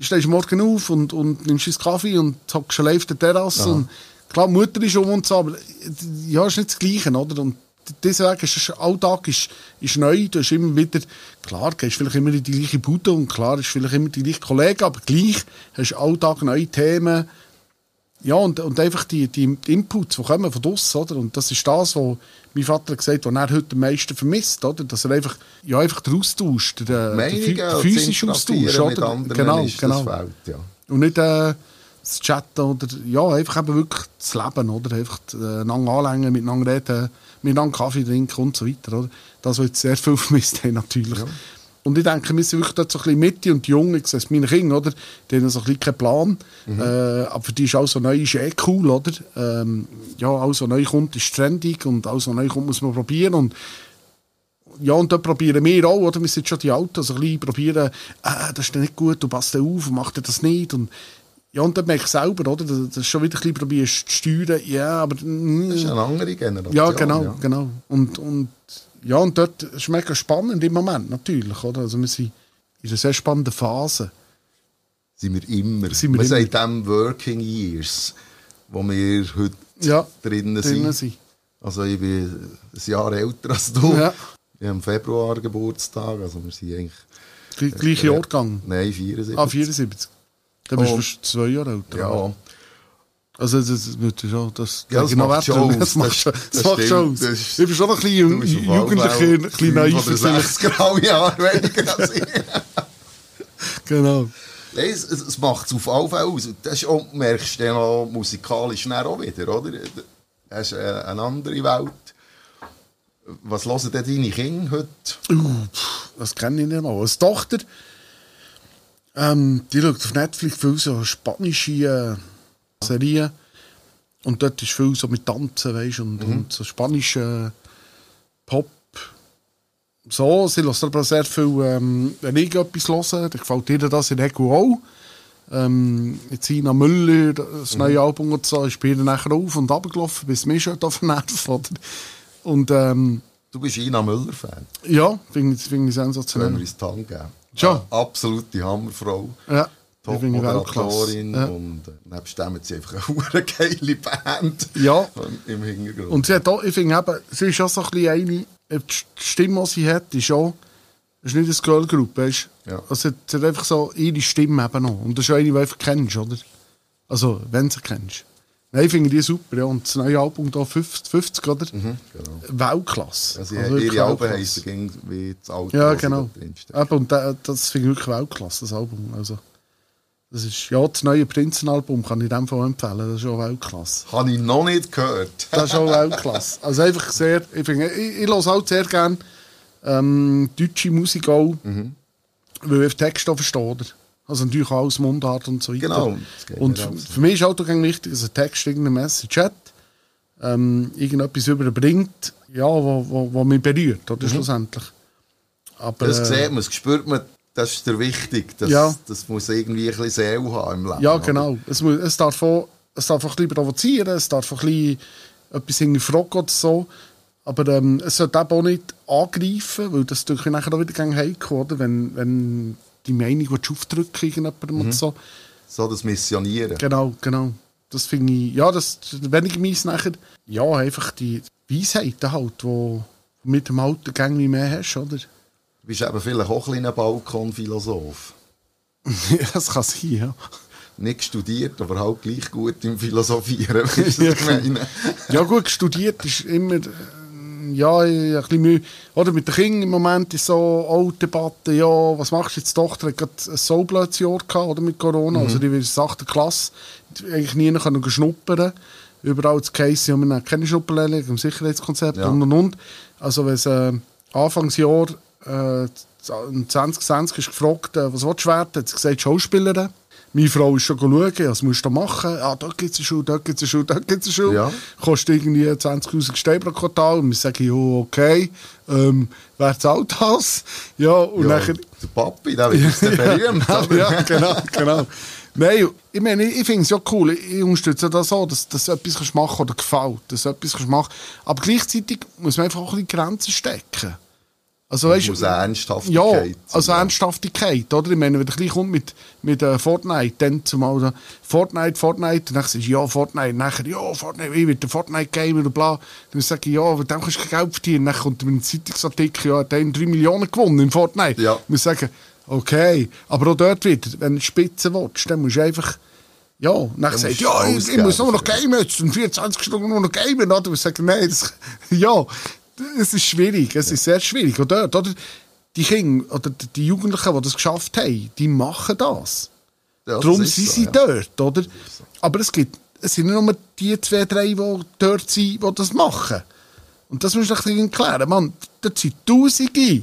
stehst morgen auf und, und nimmst einen Kaffee und hockst allein auf der Terrasse und klar, Mutter ist um und so, aber ja, ist nicht das Gleiche, oder, und deswegen ist der Alltag ist, ist neu, du hast immer wieder, klar, gehst vielleicht immer in die gleiche Bude und klar, ist vielleicht immer die gleichen Kollegen, aber gleich hast du Alltag neue Themen, ja, und, und einfach die, die Inputs, die kommen von draussen, oder? Und das ist das, was mein Vater gesagt hat, was er heute am meisten vermisst, oder? Dass er einfach, ja, einfach den Austausch, den, den, physischen Austausch, oder? Genau, ist genau. das Feld, ja. Und nicht äh, das Chatten oder, ja, einfach eben wirklich das Leben, oder? Einfach äh, einander anlängen, miteinander reden, miteinander Kaffee trinken und so weiter, oder? Das, jetzt sehr viel vermisst haben, natürlich. Und ich denke, wir sind wirklich dort so ein bisschen Mitte und die Jungen, ich sehe es meine Kinder, oder? Die haben so ein bisschen keinen Plan. Äh, aber für die ist alles, was neu ist, eh cool, oder? Ähm, ja, alles, was neu kommt, ist trendig und alles, was neu kommt, muss man probieren. Und ja, und dort probieren wir auch, oder? Wir sind schon die Alten, so ein bisschen probieren, äh, das ist ja nicht gut, du passt da auf, mach dir das nicht. Und ja, und dann merke ich selber, oder? Das das ist schon wieder ein bisschen probierst zu steuern, ja, aber... mm, Das ist eine andere Generation. ja, genau, Ja. genau. Und, und, ja, und dort ist es mega spannend im Moment, natürlich, oder? Also wir sind in einer sehr spannenden Phase. Sind wir immer. Sind wir wir immer. sagen dem Working Years, wo wir heute Ja, drinnen sind. drinnen sind. Also ich bin ein Jahr älter als du. Ja. Ich habe im Februar Geburtstag, also wir sind eigentlich... Gl- Gleiche Jahrgang. Nein, 74. Ah, 74. Dann bist Oh. du fast zwei Jahre älter. Ja, Also das, das schon, das, Ja, das genau macht werten. schon Das aus. macht Das- schon, das das macht schon aus. Das Ich bin schon noch ein bisschen bist auf ju- alle jugendlich, Fälle ein bisschen naiv. vielleicht. graue Jahre weniger als ich. Genau. Nein, es, es macht es auf alle Fälle aus. Das ist auch, merkst du dann auch musikalisch dann auch wieder, oder? Das ist äh, eine andere Welt. Was hören denn deine Kinder heute? Uh, das kenne ich nicht mal. Als Tochter, ähm, die schaut auf Netflix viel so spanische äh, Serien. Und dort ist viel so mit Tanzen, weißt und, und so spanische Pop. So, sie lässt aber sehr viel, ähm, wenn ich etwas höre, dann gefällt ihr das in Regel auch. Ähm, jetzt Ina Müller, das neue Album und so, bei ihr nachher auf und runtergelaufen, bis mir schon da vernervt. Oder? Und ähm, Du bist Ina Müller-Fan. ja, finde ich, find ich Können wir sensationell. die Hand geben. Schon? Eine absolute Hammerfrau. Ja. Top-Moderatorin. Ja. Und äh, nebst dem hat sie einfach eine hure geile Band Ja. im Hintergrund. Und sie hat auch, ich finde eben, sie ist auch so ein bisschen eine, äh, die Stimme, die sie hat, ist auch, ist nicht eine Girl Group, weißt du? Ja. Also, sie hat einfach so ihre Stimme eben noch. Und das ist eine, die du einfach kennst, oder? Also, wenn du sie kennst. Nein, ich finde die super, ja. Und das neue Album da, 50, 50 oder? genau. Weltklasse. Also, Also ihre Alben heissen wie das alte, Ja, genau. Eben, und da, das finde ich wirklich Weltklasse, das Album. Also, das ist, ja, das neue Prinzenalbum kann ich in dem Fall empfehlen. Das ist auch Weltklasse. Habe ich noch nicht gehört. Das ist auch Weltklasse. Also einfach sehr, ich, finde, ich, ich höre halt sehr gerne ähm, deutsche Musik auch, weil ich Texte auch verstehe. Also natürlich auch aus Mundart und so weiter. Genau, Und für, mich ist auch ganz wichtig, dass ein Text irgendeine Message hat, ähm, irgendetwas überbringt, ja, wo, wo, wo mich berührt, oder schlussendlich. Aber, Das äh, sieht man, das spürt man, das ist der wichtig. Das, Ja. das muss irgendwie ein bisschen Seele haben im Leben. Ja, genau. Es, muss, es, darf auch, es darf auch ein bisschen provozieren, es darf auch ein bisschen etwas hinterfragen oder so. Aber ähm, es sollte eben auch nicht angreifen, weil das natürlich nachher auch wieder gegen heikel, oder? Wenn, wenn die Meinung aufdrücken irgendjemandem und so. So das Missionieren. Genau, genau. Das finde ich, ja, das weniger mies nachher. Ja, einfach die Weisheiten halt, die mit dem alten Gang wie mehr hast, oder? Du bist eben vielleicht auch ein kleiner Balkonphilosoph. das kann sein, ja. Nicht studiert, aber halt gleich gut im Philosophieren. Weißt du, was ich meine? Ja gut, studiert ist immer, ja, ein bisschen Mühe. Oder mit den Kindern im Moment ist so auch die Debatte, ja, was machst du jetzt? Die Tochter hat gerade ein so blödes Jahr gehabt, oder, mit Corona, also die wird in der 8. Klasse eigentlich nie können schnuppern Überall das Case, ja, wir haben keine Schnupperlehrlinge im Sicherheitskonzept Ja. und und und. Also wenn es äh, Anfangsjahr äh, 2020 ist gefragt, äh, was willst du werden, hat sie gesagt, Schauspielerin. Meine Frau ist schon schauen, ja, was musst du da machen? Ah, dort gibt es eine Schule, dort gibt es eine Schule, dort gibt es eine Schule. Ja. Kostet irgendwie 20'000 Steine pro Quartal. Und wir sagen, ja, okay, ähm, wer zahlt das? Ja, und Ja, nachher... der Papi, der jetzt dann berühmt. ja, genau, genau. Nein, ich meine, ich, finde es ja cool. Ich unterstütze das so, dass, dass du etwas kannst machen oder gefällt, dass du etwas kannst machen Aber gleichzeitig muss man einfach auch ein bisschen Grenzen stecken. Also, weißt, Aus Ernsthaftigkeit. ja, also Ernsthaftigkeit, oder? Ich meine, wenn du gleich kommt mit, mit äh, Fortnite, dann zumal da, Fortnite, Fortnite, dann sagst du, ja, Fortnite, nachher, ja, Fortnite, ich der Fortnite-Gamer und bla. Dann sage ich, ja, aber dann kannst du kein Geld verdienen. Dann kommt mit einem Zeitungsartikel, ja, der hat 3 Millionen gewonnen in Fortnite. Ja. Wir sagen, okay, aber auch dort wieder, wenn du Spitze willst, dann musst du einfach, ja, dann du, ja, ich, ich muss nur noch gamen, jetzt sind 24 Stunden nur noch gamen, oder? Wir sagen, nein, das, ja, es ist schwierig, es ist sehr schwierig. Und dort, oder? Die Kinder oder die Jugendlichen, die das geschafft haben, die machen das. Ja, das Darum ist sind so, sie ja. dort, oder? Aber es gibt, es sind nicht nur die zwei, drei, die dort sind, die das machen. Und das musst du dich klären. Mann, dort sind Tausende, die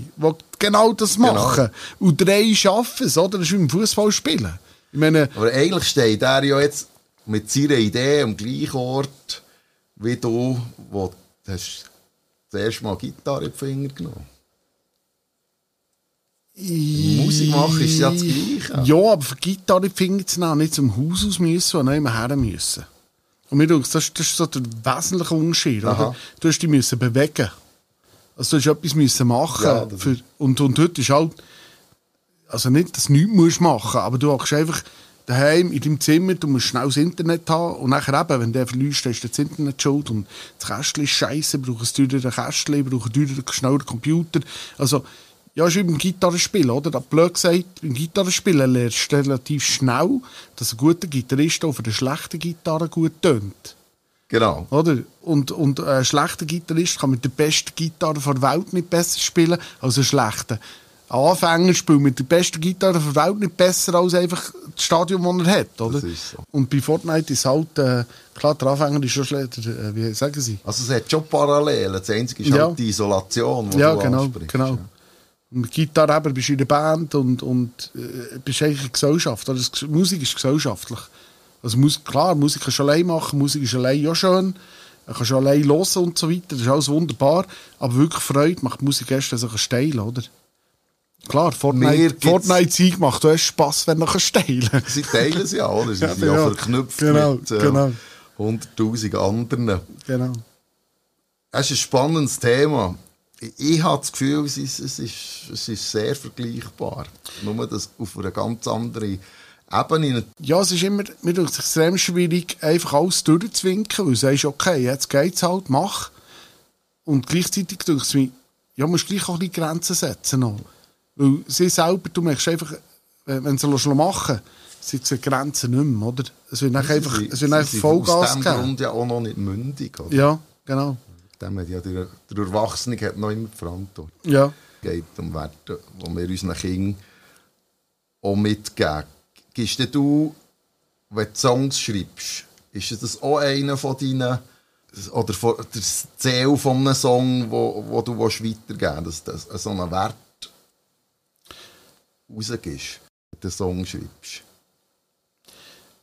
genau das machen. Und drei schaffen es, oder? Das ist wie im Fußball spielen. Ich meine, Aber eigentlich steht er ja jetzt mit seiner Idee am gleichen Ort wie du, wo du hast das erste Mal Gitarre in die Finger genommen Musik machen ist ja das Gleiche. Ja, aber für Gitarre finde ich es nicht zum Haus aus müssen, sondern immer her müssen. Und mir denkt, das, ist- das ist so der wesentliche Unterschied. Oder? Du hast dich müssen bewegen. Also du hast etwas müssen machen. Ja, für, und, und heute ist halt, also nicht, dass du nichts musst machen aber du hast einfach daheim in deinem Zimmer, du musst schnell das Internet haben und nachher eben, wenn der verliest, dann ist das Internet schuld und das Kästchen ist scheiße, braucht ein teureres Kästchen, braucht einen teureren, schnelleren Computer. Also, ja, ist wie beim Gitarrespielen, oder? Da blöd gesagt, beim Gitarrespielen lernst du relativ schnell, dass ein guter Gitarrist auch für eine schlechte Gitarre gut tönt. Genau. Oder? Und, und ein schlechter Gitarrist kann mit der besten Gitarre der Welt nicht besser spielen als ein schlechter. Anfänger spielt mit der besten Gitarre der Welt nicht besser als einfach das Stadion, das er hat. Oder? So. Und bei Fortnite ist halt, äh, klar, der Anfänger ist schon schlechter, äh, wie sagen sie? Also es hat schon Parallelen. Das Einzige ist Ja. halt die Isolation, die Ja, du genau, ansprichst. genau. ja. Mit Gitarre eben bist du in der Band und, und äh, bist eigentlich Gesellschaft. Das, Musik ist gesellschaftlich. Also Musik, klar, Musik kannst du allein machen, Musik ist allein ja schön. Du kannst allein hören und so weiter, das ist alles wunderbar. Aber wirklich Freude macht Musik erst, wenn du steilen oder? Klar, Fortnite, gibt's- Fortnite-Sieg macht erst Spass, wenn du kannst steilen Sie teilen es ja, oder? Sie Ja, sind ja, ja. verknüpft Genau, mit äh, genau. 100'000 anderen. Genau. Es ist ein spannendes Thema. Ich, ich habe das Gefühl, es ist, es, ist, es ist sehr vergleichbar. Nur das auf einer ganz anderen Ebene. Ja, es ist immer mir es extrem schwierig, einfach alles durchzuwinken, weil du sagst, okay, jetzt geht's halt, mach. Und gleichzeitig tut es mir, ja, musst gleich auch bisschen Grenzen setzen. Noch. Weil sie selber, du merkst einfach, wenn sie es machen sie sehen die Grenzen nicht mehr, oder? Es wird nachher einfach, Sie- es wird sie einfach Vollgas Aus dem geben. Grund ja auch noch nicht mündig. Oder? Ja, genau. Dem hat ja der, der Erwachsene hat noch immer die Verantwortung. Ja. Es geht um Werte, die wir unseren Kindern auch mitgeben. Gibst du, wenn du Songs schreibst, ist das auch einer von deinen, oder das Ziel von einem Song, wo, wo du weitergeben willst, dass du so einen Wert rausgibst, wenn du einen Song schreibst?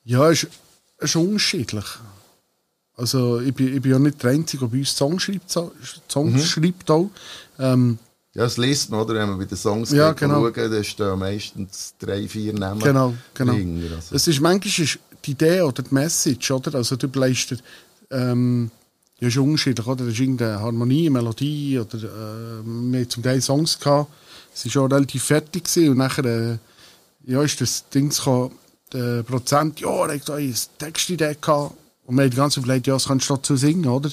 Ja, es ist, ist unterschiedlich. Also, ich bin, ich bin ja nicht der Einzige, der bei uns Songs schreibt. so- Songs Mhm. schreibt auch. Ähm, Ja, das liest man, oder? Wenn man bei den Songs Ja, genau. schaut, dann stehen meistens drei, vier Namen Genau, genau. dahinter. Also, Es ist manchmal ist die Idee oder die Message, oder? Also du dir, ähm, ja, ist unterschiedlich, oder? Da ist irgendeine Harmonie, Melodie oder äh, wir hatten zum Teil Songs gehabt. Es war schon relativ fertig gewesen, und nachher äh, ja, ist das Ding gekommen, der Prozent, ja, er hat da eine Textidee gehabt. Und wir haben die ganze Zeit überlegt, ja, das kannst du dazu singen, oder?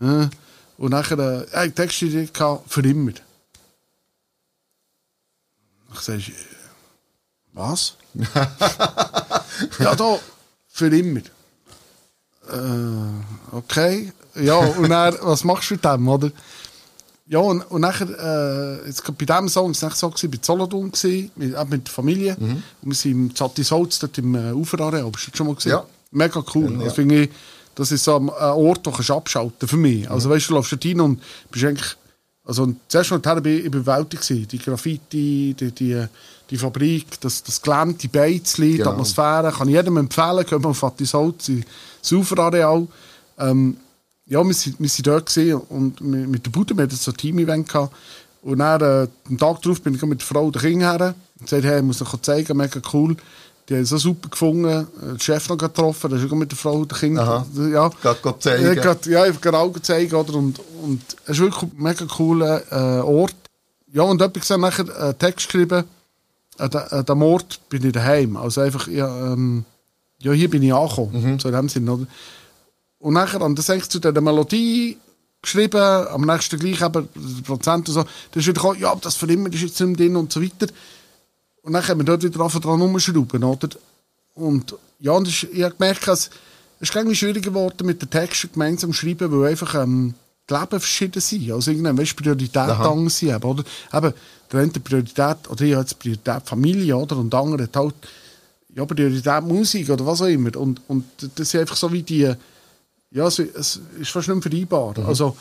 Ja. Und nachher, äh, er hat Textidee gehabt, für immer. Ich sage, äh, was? ja, da, für immer. Äh, okay. Ja, und dann, was machst du mit dem, oder? Ja, und, und nachher, äh, jetzt bei diesem Song, es war so, gewesen, bei Solothurn, gewesen, mit, auch mit der Familie. Und wir sind im Zattisholz, dort im äh, Uferareal. Hast du das schon mal gesehen? Ja. Mega cool. Ja. Das finde ich, das ist so ein Ort, den du abschalten für mich. Also weißt du, läufst dort rein und bist eigentlich, also und zuerst noch bin ich überwältigt gewesen. Die Graffiti, die, die, die Fabrik, das, das Gelände, die Beizli, die Genau. Atmosphäre, kann ich jedem empfehlen, gehen wir auf Fattisholz, ins Uferareal. Ähm, ja, wir sind, wir sind dort gewesen und mit der Bude, wir hatten so ein Team-Event gehabt. Und dann, äh, am Tag darauf bin ich mit der Frau und den Kindern her und gesagt, hey, ich muss euch zeigen, mega cool. Die haben es so super gefunden, äh, den Chef noch getroffen, der ist mit der Frau und den Kindern. Ja, Gerade zeigen. ja, grad, ja, ich auch gezeigt, oder? Und, und es ist wirklich ein mega cooler äh, Ort. Ja, und jemand hat nachher einen Text geschrieben, an an dem Ort bin ich daheim. Also einfach, ja, ähm, ja hier bin ich angekommen. So in dem Sinne, oder? Und nachher haben das eigentlich zu dieser Melodie geschrieben, am nächsten gleich der Prozent und so. Dann ist wieder gekommen, ja, das für immer das ist jetzt nicht drin und so weiter. Und dann haben wir dort wieder angefangen dran rumschrauben, oder? Und ja, und ist, ich habe gemerkt, es es ist irgendwie schwieriger geworden mit den Texten gemeinsam zu schreiben, weil einfach ähm, die Leben verschieden sind. Also irgendwann, weißt du, Prioritäten anders sind, oder? Eben, der eine Priorität, oder ich habe jetzt Priorität Familie, oder? Und der andere hat halt, ja, Priorität Musik, oder was auch immer. Und, und das sind einfach so wie die, ja, es, es ist fast nicht mehr vereinbar. Also,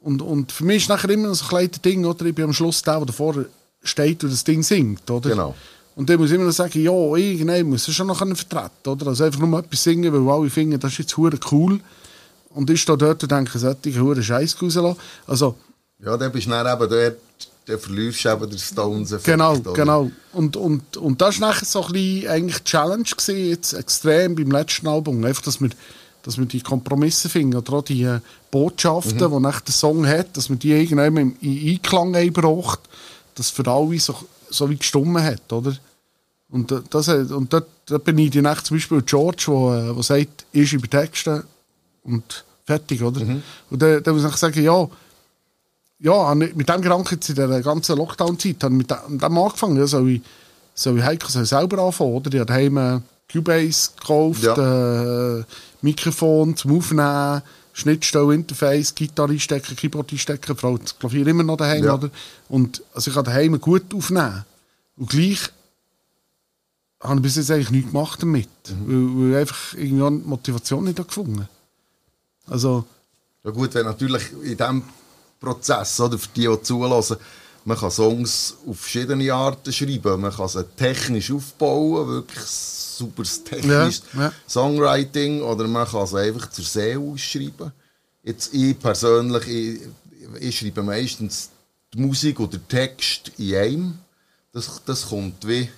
und, und für mich ist nachher immer so ein kleines Ding, oder? Ich bin am Schluss der, der davor steht und das Ding singt, oder? Genau. Und dann muss ich immer noch sagen, ja, irgendwann muss es schon noch können vertreten, oder? Also einfach nur etwas singen, weil alle finden, das ist jetzt hure cool. Und ich stehe dort und denke, solche hure Scheiß rauslassen. Also, Ja, dann bist du dann eben dort, dann verlierst du eben den Stones-Effekt. genau, oder? genau. Und, und, und das war nachher so ein bisschen eigentlich die Challenge gewesen, jetzt extrem beim letzten Album. Einfach, dass wir, dass wir die Kompromisse finden, oder auch die äh, Botschaften, die nachher der Song hat, dass wir die irgendwann in in Einklang einbracht, dass für alle so, so wie gestummen hat, oder? Und, äh, das, hat- und dort, dort bin ich die Nacht zum Beispiel George, der äh, sagt, ich schreibe Texte und fertig, oder? Und dann, dann muss ich sagen, ja, ja, mit dem Gedanken in der ganzen Lockdown-Zeit habe ich mit dem, mit dem angefangen. Ja, soll ich, soll ich Heiko soll selber anfangen, oder? Daheim äh, Cubase gekauft, äh, Mikrofon zum Aufnehmen, Schnittstelle, Interface, Gitarre einstecken, Keyboard einstecken, Frau das Klavier immer noch daheim, Ja. oder? Und also ich kann daheim gut aufnehmen. Und gleich habe ich bis jetzt eigentlich nichts gemacht damit. Weil, weil ich einfach irgendwie die Motivation nicht gefunden Also, Ja gut, wenn natürlich in diesem Prozess, oder, für die, die zulassen, man kann Songs auf verschiedene Arten schreiben. Man kann sie technisch aufbauen, wirklich superes technisches Ja, ja. Songwriting, oder man kann sie einfach zur Seele ausschreiben. Jetzt ich persönlich, ich, ich schreibe meistens die Musik oder Text in einem. Das, das kommt wie,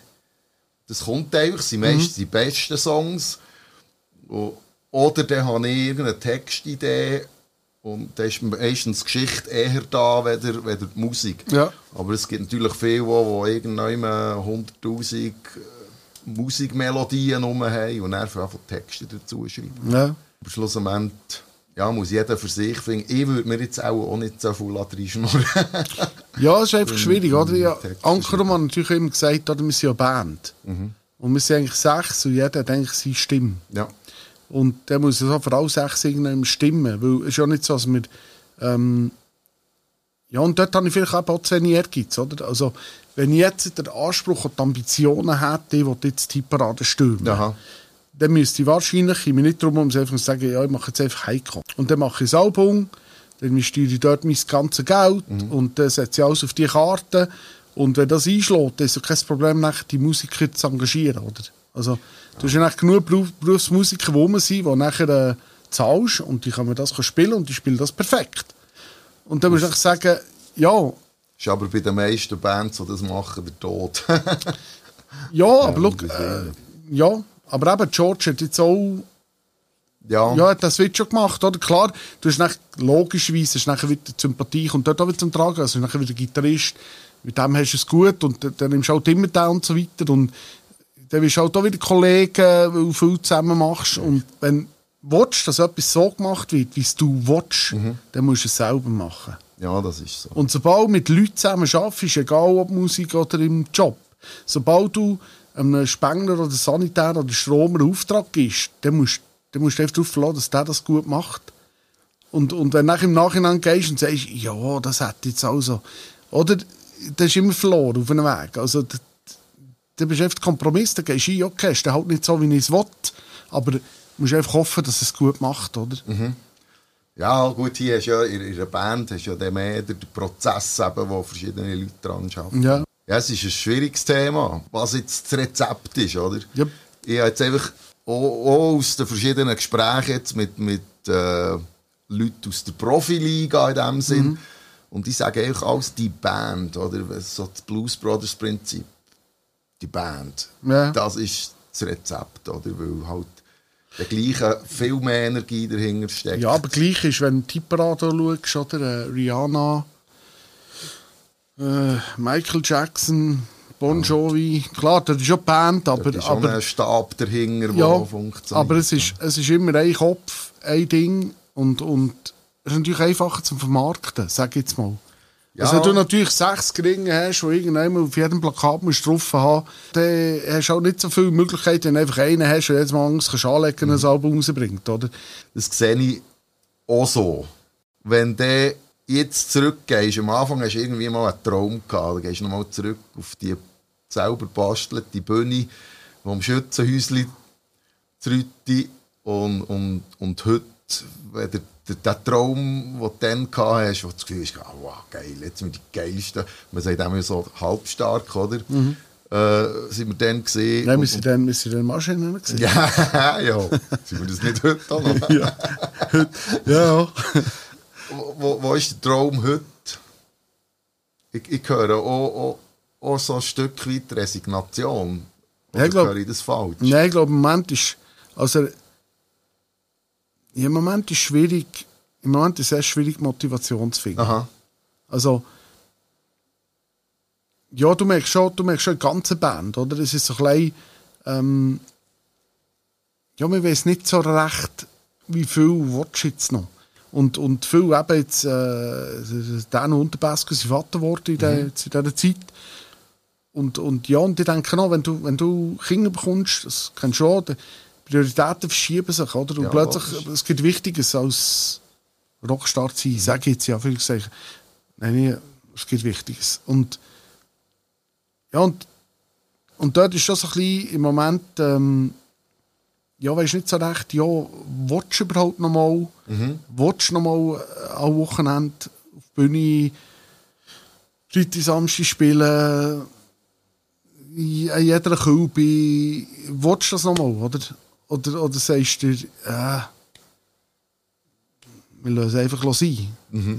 das kommt einfach, das sind meistens die besten Songs. Oder dann habe ich irgendeine Textidee und dann ist meistens die Geschichte eher da, weder, weder die Musik. Ja. Aber es gibt natürlich viele, die, irgendwann 100'000 äh, Musikmelodien rum haben und dann einfach Texte dazu schreiben. ja. Aber schlussendlich ja, muss jeder für sich finden. Ich würde mir jetzt auch, auch nicht so viel reinschnurren. Ja, es ist einfach schwierig, oder? Ja, Ankermann hat natürlich immer gesagt, wir sind ja eine Band. Und wir sind eigentlich sechs und jeder hat eigentlich seine Stimme. ja. Und der muss es auch für alle sechs irgendwann stimmen. Weil es ist ja nicht so, dass wir. Ähm, ja, und dort habe ich vielleicht auch zu wenig Ehrgeiz, oder? Also, wenn ich jetzt den Anspruch und die Ambitionen hätte, ich will jetzt die Parade stürmen, Aha. dann müsste ich wahrscheinlich, ich mich nicht darum, um einfach zu sagen, ja, ich mache jetzt einfach Heiko. Und dann mache ich das Album, dann investiere ich dort mein ganzes Geld und dann setze ich alles auf die Karte. Und wenn das einschlägt, dann ist es kein Problem, nachher die Musiker zu engagieren, oder? Also, du hast ja nachher genug Beruf, Berufsmusiker, die rum sind, die nachher äh, zahlst und die können das spielen und die spielen das perfekt. Und dann musst du sagen, ja, Ist aber bei den meisten Bands, die das machen, der Tod. Ja, aber und das äh, ja, aber eben George hat jetzt auch Ja. ja, das wird schon gemacht, oder? Klar, du hast nach, logischerweise hast nachher wieder die Sympathie kommt dort auch wieder zum Tragen, also nachher wieder Gitarrist, mit dem hast du es gut und dann- dann nimmst du halt immer da und so weiter und dann bist du halt auch wieder Kollegen, weil du viel zusammen machst und wenn du willst, dass etwas so gemacht wird, wie es du willst, dann musst du es selber machen. ja, das ist so. Und sobald du mit Leuten zusammen arbeitest, egal ob Musik oder im Job, sobald du einem Spengler oder Sanitär oder Stromer einen Auftrag gibst, dann musst, dann musst du einfach darauf verlassen, dass der das gut macht. Und, und wenn du im Nachhinein gehst und sagst, ja, das hat jetzt also, oder, dann ist immer verloren auf einem Weg. Also, dann bist du einfach Kompromiss, dann gehst du ein, okay, ist halt nicht so, wie ich es will, aber du musst einfach hoffen, dass es gut macht, oder? Ja, gut, hier hast du ja in in einer Band hast ja dann mehr den Prozess, eben, wo verschiedene Leute dran arbeiten. Ja. Ja, es ist ein schwieriges Thema, was jetzt das Rezept ist, oder? Ja. Ich habe jetzt einfach auch, auch aus den verschiedenen Gesprächen jetzt mit, mit äh, Leuten aus der Profiliga in dem Sinn, Mhm. und die sagen eigentlich alles die Band, oder? So das Blues Brothers Prinzip. Die Band. Ja. Das ist das Rezept, oder? Weil halt der gleiche viel mehr Energie dahinter steckt. Ja, aber gleich ist, wenn du Tipperado schaust, oder äh, Rihanna, äh, Michael Jackson, Bon Jovi, klar, das ist schon die Band, aber, Da aber, ein Stab dahinter, der ja, funktioniert. aber es, ist, es ist immer ein Kopf, ein Ding und, und es ist natürlich einfacher zum Vermarkten, sag ich jetzt mal. Ja. Also wenn du natürlich sechs Geringe hast, die irgendjemand auf jedem Plakat musst drauf haben dann hast du auch nicht so viele Möglichkeiten, wenn du einfach einen hast, der jedes Mal Angst kannst anlegen und ein Album rausbringt, oder? Das sehe ich auch so. Wenn du jetzt zurückgehst, am Anfang hast du irgendwie mal einen Traum gehabt, dann gehst du nochmal zurück auf die selber bastelte Bühne, wo am Schützenhäuschen Rütti und, und, und heute, wenn der, der, der Traum, den du dann gehabt hast, wo du das Gefühl hast, ah, wow, geil, jetzt sind wir die Geilsten, man sagt immer so halbstark, oder? Äh, sind wir dann gesehen. Nein, wir sind dann, wir sind dann Maschinen gesehen. Ja, ja. Sind wir das nicht heute noch? ja. ja. Wo, wo, wo ist der Traum heute? Ich, ich höre auch, auch, auch so ein Stück weit Resignation. Oder Ja, ich glaub- höre ich das falsch? Nein, ich glaube, im Moment ist, also, ja, im Moment ist schwierig, im Moment ist es schwierig, Motivation zu finden. Aha. Also, ja, du merkst schon, du merkst schon die ganze Band, oder? Es ist so klein, ähm, ja, man weiß nicht so recht, wie viel willst du jetzt noch. Und, und viel eben jetzt, äh, Dan Unterbesker sind Vater geworden in, der, in dieser Zeit. Und, und ja, und ich denke auch, wenn du, wenn du Kinder bekommst, das kennst du schon, Prioritäten verschieben sich, oder? Und Ja, plötzlich, logisch. es gibt Wichtiges als Rockstar zu sein, sage ich jetzt ja, viel gesagt. Nein, nee, es gibt Wichtiges. Und ja, und, und dort ist schon so ein bisschen im Moment, ähm, ja, weisst nicht so recht, ja, willst du überhaupt noch mal, willst du noch mal äh, am Wochenende auf die Bühne Freitag, Samstag spielen, in jeder willst du das noch mal, oder? Oder, oder sagst du äh, wir lassen es einfach sein.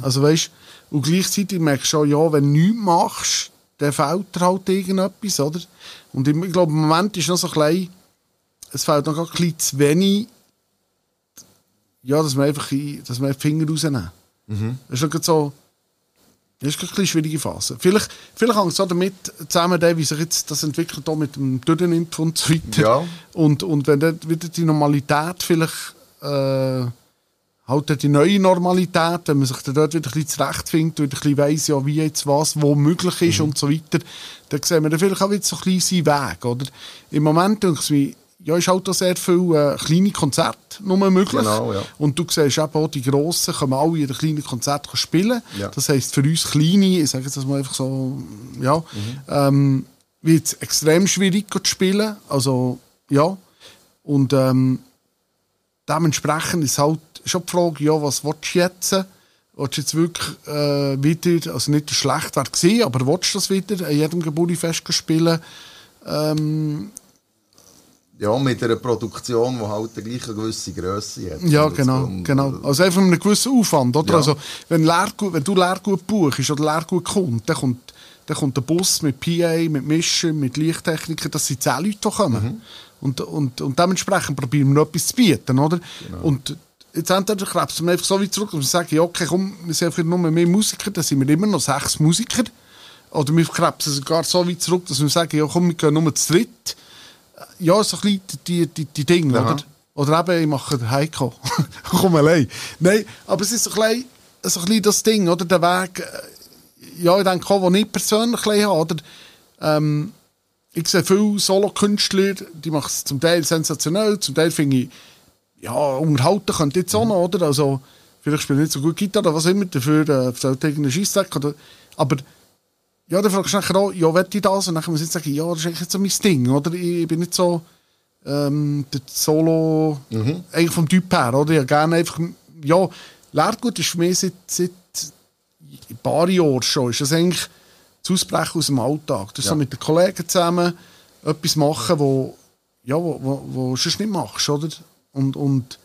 Also weißt und gleichzeitig merkst du schon, ja, wenn du nichts machst, dann fehlt dir halt irgendetwas, oder? Und ich, ich glaube, im Moment ist noch so klein, es fehlt noch ein bisschen zu wenig, ja, dass wir einfach in- dass wir die Finger rausnehmen. Das ist noch so, das ist eine schwierige Phase. Vielleicht, vielleicht hängt es auch damit zusammen, wie sich jetzt das entwickelt auch mit dem Dürrenimpf und so weiter. Ja. Und, und wenn dann wieder die Normalität vielleicht äh, halt die neue Normalität, wenn man sich dann dort wieder ein bisschen zurechtfindet und ein bisschen weiss, ja, wie jetzt was, wo möglich ist Mhm. und so weiter, dann sehen wir dann vielleicht auch wieder so ein bisschen seinen Weg, oder? Im Moment denke ich ja, ist halt auch sehr viel äh, kleine Konzerte nur möglich. Genau, ja. Und du siehst eben auch, die Grossen können alle in den kleinen Konzerten spielen. Ja. Das heisst, für uns Kleine, ich sage jetzt das mal einfach so, ja, Mhm. ähm, wird es extrem schwierig zu spielen. Also, ja. Und ähm, dementsprechend ist halt schon die Frage, ja, was willst du jetzt? Willst du jetzt wirklich äh, wieder, also nicht schlecht wäre gesehen, aber willst du das wieder an jedem Geburtstagsfest spielen? Ähm, Ja, mit einer Produktion, die halt eine gleiche gewisse Größe hat. Ja, Und das genau, kommt- genau. Also einfach mit einem gewissen Aufwand, oder? Ja. Also, wenn, Lehrgut, wenn du Lehrgut buchst oder Lehrgut kommt, dann kommt dann kommt der Bus mit PA, mit Mischen, mit Lichttechniker, das sind zehn Leute, kommen. Mhm. Und, und, und dementsprechend probieren wir noch etwas zu bieten, oder? Genau. Und jetzt entweder krebsen wir einfach so weit zurück, dass wir sagen, ja, okay, komm, wir sind einfach nur mehr Musiker, dann sind wir immer noch sechs Musiker. Oder wir krebsen sogar so weit zurück, dass wir sagen, ja, komm, wir gehen nur zu dritt. Ja, so ein bisschen die, die, die Dinge, Aha. oder? Oder eben, ich mache den Heiko. komm allein. Nein, aber es ist so ein bisschen, so ein bisschen das Ding, oder? Der Weg, äh, ja, ich denke auch, den ich persönlich habe, oder? Ähm, ich sehe viele Solo-Künstler, die machen es zum Teil sensationell, zum Teil finde ich, ja, unterhalten könnte jetzt auch noch, oder? Also, vielleicht spiele ich nicht so gut Gitarre oder was immer, dafür äh, sollte irgendeinen Scheissdreck, oder? Aber, ja, dann fragst du nachher auch, ja, will ich das? Und dann muss ich sagen, ja, das ist eigentlich so mein Ding, oder? Ich bin nicht so, ähm, der Solo, eigentlich vom Typ her, oder? Ich habe gerne einfach, ja, Lehrgut ist für mich seit, seit ein paar Jahren schon, ist das eigentlich das Ausbrechen aus dem Alltag. Das Ja. so mit den Kollegen zusammen etwas machen, wo, ja, wo, wo, wo du sonst nicht machst, oder? Und, und,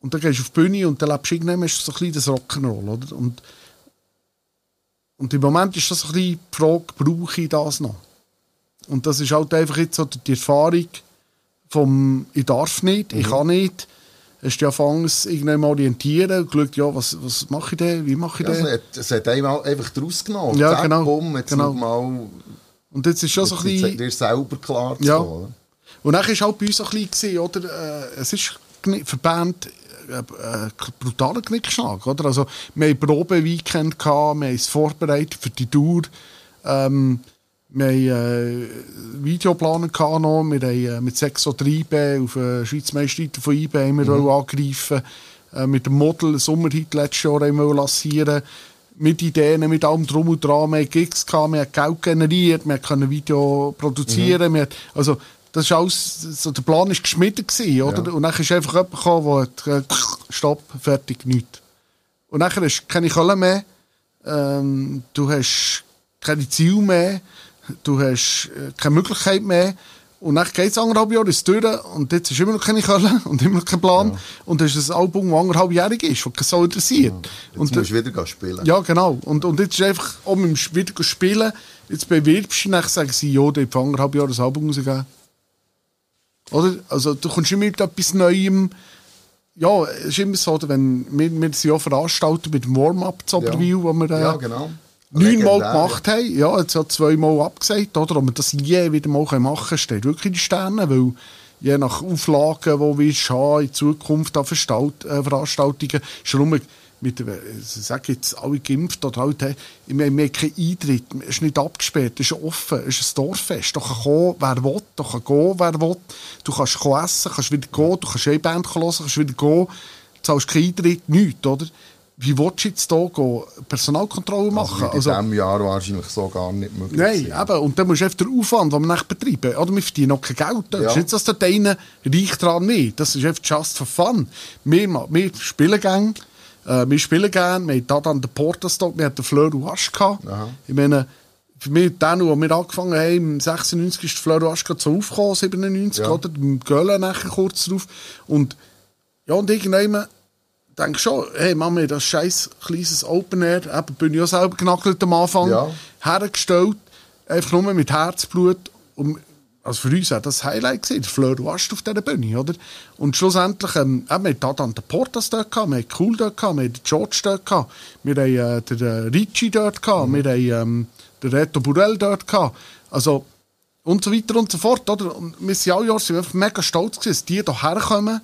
und dann gehst du auf die Bühne und dann lebst du irgendwann so ein bisschen das Rock'n'Roll, oder? Und, und im Moment ist das ein bisschen die Frage, brauche ich das noch? Und das ist halt einfach jetzt so die Erfahrung vom «Ich darf nicht, ich kann nicht». Hast du ja angefangen, irgendwann mal orientieren und geschaut, ja, was, was mache ich denn, wie mache ich Ja, es, denn? hat, es hat einmal einfach draus genommen. Ja, Zack, genau. Bumm, jetzt Genau. mal Und jetzt ist schon so ein jetzt bisschen... dir selber klar zu Ja. kommen, Und dann war halt bei uns ein bisschen, oder? Äh, es ist gni- Band äh, äh, brutaler Knickschlag, oder? Also, wir hatten Probe-Weekend, wir haben es vorbereitet für die Tour. Ähm, wir haben äh, Videoplaner gehabt noch, wir haben äh, mit 6 oder IB auf äh, Schweiz Meistertitel von IB mhm. angegriffen. Äh, mit dem Model einen Sommerhit letztes Jahr haben wir lancieren mit Ideen, mit allem Drum und Dran. Wir hatten Gigs, gehabt, wir haben Geld generiert, wir können Video produzieren. Wir, also, das ist alles, so, der Plan war geschmiedet, gewesen, oder? Ja. Und dann ist einfach jemand gekommen, der hat Stopp, fertig, nichts. Und dann hast du keine Kohle mehr, ähm, du hast keine Ziele mehr, du hast äh, keine Möglichkeit mehr. Und dann geht es anderthalb Jahre ins durch und jetzt ist immer noch keine Kohle und immer noch kein Plan. Und das ist ein Album, das anderthalbjährig ist, das keinen so interessiert. Jetzt Und, musst du wieder spielen. ja, genau. Und, und jetzt ist einfach, um wieder zu spielen, jetzt bewirbst du dich, dann sagen sie, ja, der vor anderthalb Jahren das Album rausgegeben. Oder? Also, du kommst immer mit etwas Neuem. Ja, es ist immer so, wenn wir, wir sind ja veranstaltet mit dem Warm-up zu Oberwil, wo wir äh, Ja, genau. neunmal gemacht haben. Ja, jetzt hat zweimal abgesagt, oder? Ob wir das je wieder mal machen können, steht wirklich in den Sternen, weil je nach Auflagen, die wir haben in Zukunft an Verstalt, äh, Veranstaltungen, rum mit, ich sage jetzt, alle geimpft oder halt, hey, ich meine, wir haben keinen Eintritt, es ist nicht abgesperrt, es ist offen, es ist ein Dorffest, da kann kommen, wer will, da kann gehen, wer will, du kannst essen, kannst wieder gehen, du kannst eine Band hören, kannst wieder gehen, du zahlst keinen Eintritt, nichts, oder? Wie willst du jetzt hier gehen, Personalkontrolle machen? Wird in diesem Jahr wahrscheinlich so gar nicht möglich Nein, sein. eben. Und dann musst du einfach den Aufwand, den wir nicht betreiben. Oder wir verdienen noch kein Geld. Das Ja. ist nicht, dass der eine reicht daran nicht. Das ist einfach just for fun. Wir, wir spielen gerne. Äh, wir spielen gerne. Wir haben da dann den Portastock, wir hatten den Fleur Wasch gehabt. Aha. Ich meine, für mich, dann, als wir angefangen haben, im 96 ist der Fleur Wasch gerade so aufgekommen, 97, Ja. oder? Im Göhlen nachher kurz drauf. Und, ja, und irgendwann denke schon, hey, Mama, das scheiß kleines Open Air, eben, bin ich auch selber genackelt am Anfang, Ja. hergestellt, einfach nur mit Herzblut. Und, also für uns war das Highlight gewesen, der Fleur Wast auf dieser Bühne, oder? Und schlussendlich, ähm, wir hatten dann den Portas dort gehabt, wir hatten Cool dort gehabt, wir hatten den George dort gehabt, wir haben äh, den äh, Ricci dort gehabt, wir haben ähm, den Reto Burell dort gehabt. Also, und so weiter und so fort, oder? Und wir sind alle Jahre sind wir mega stolz gewesen, dass die hierher kommen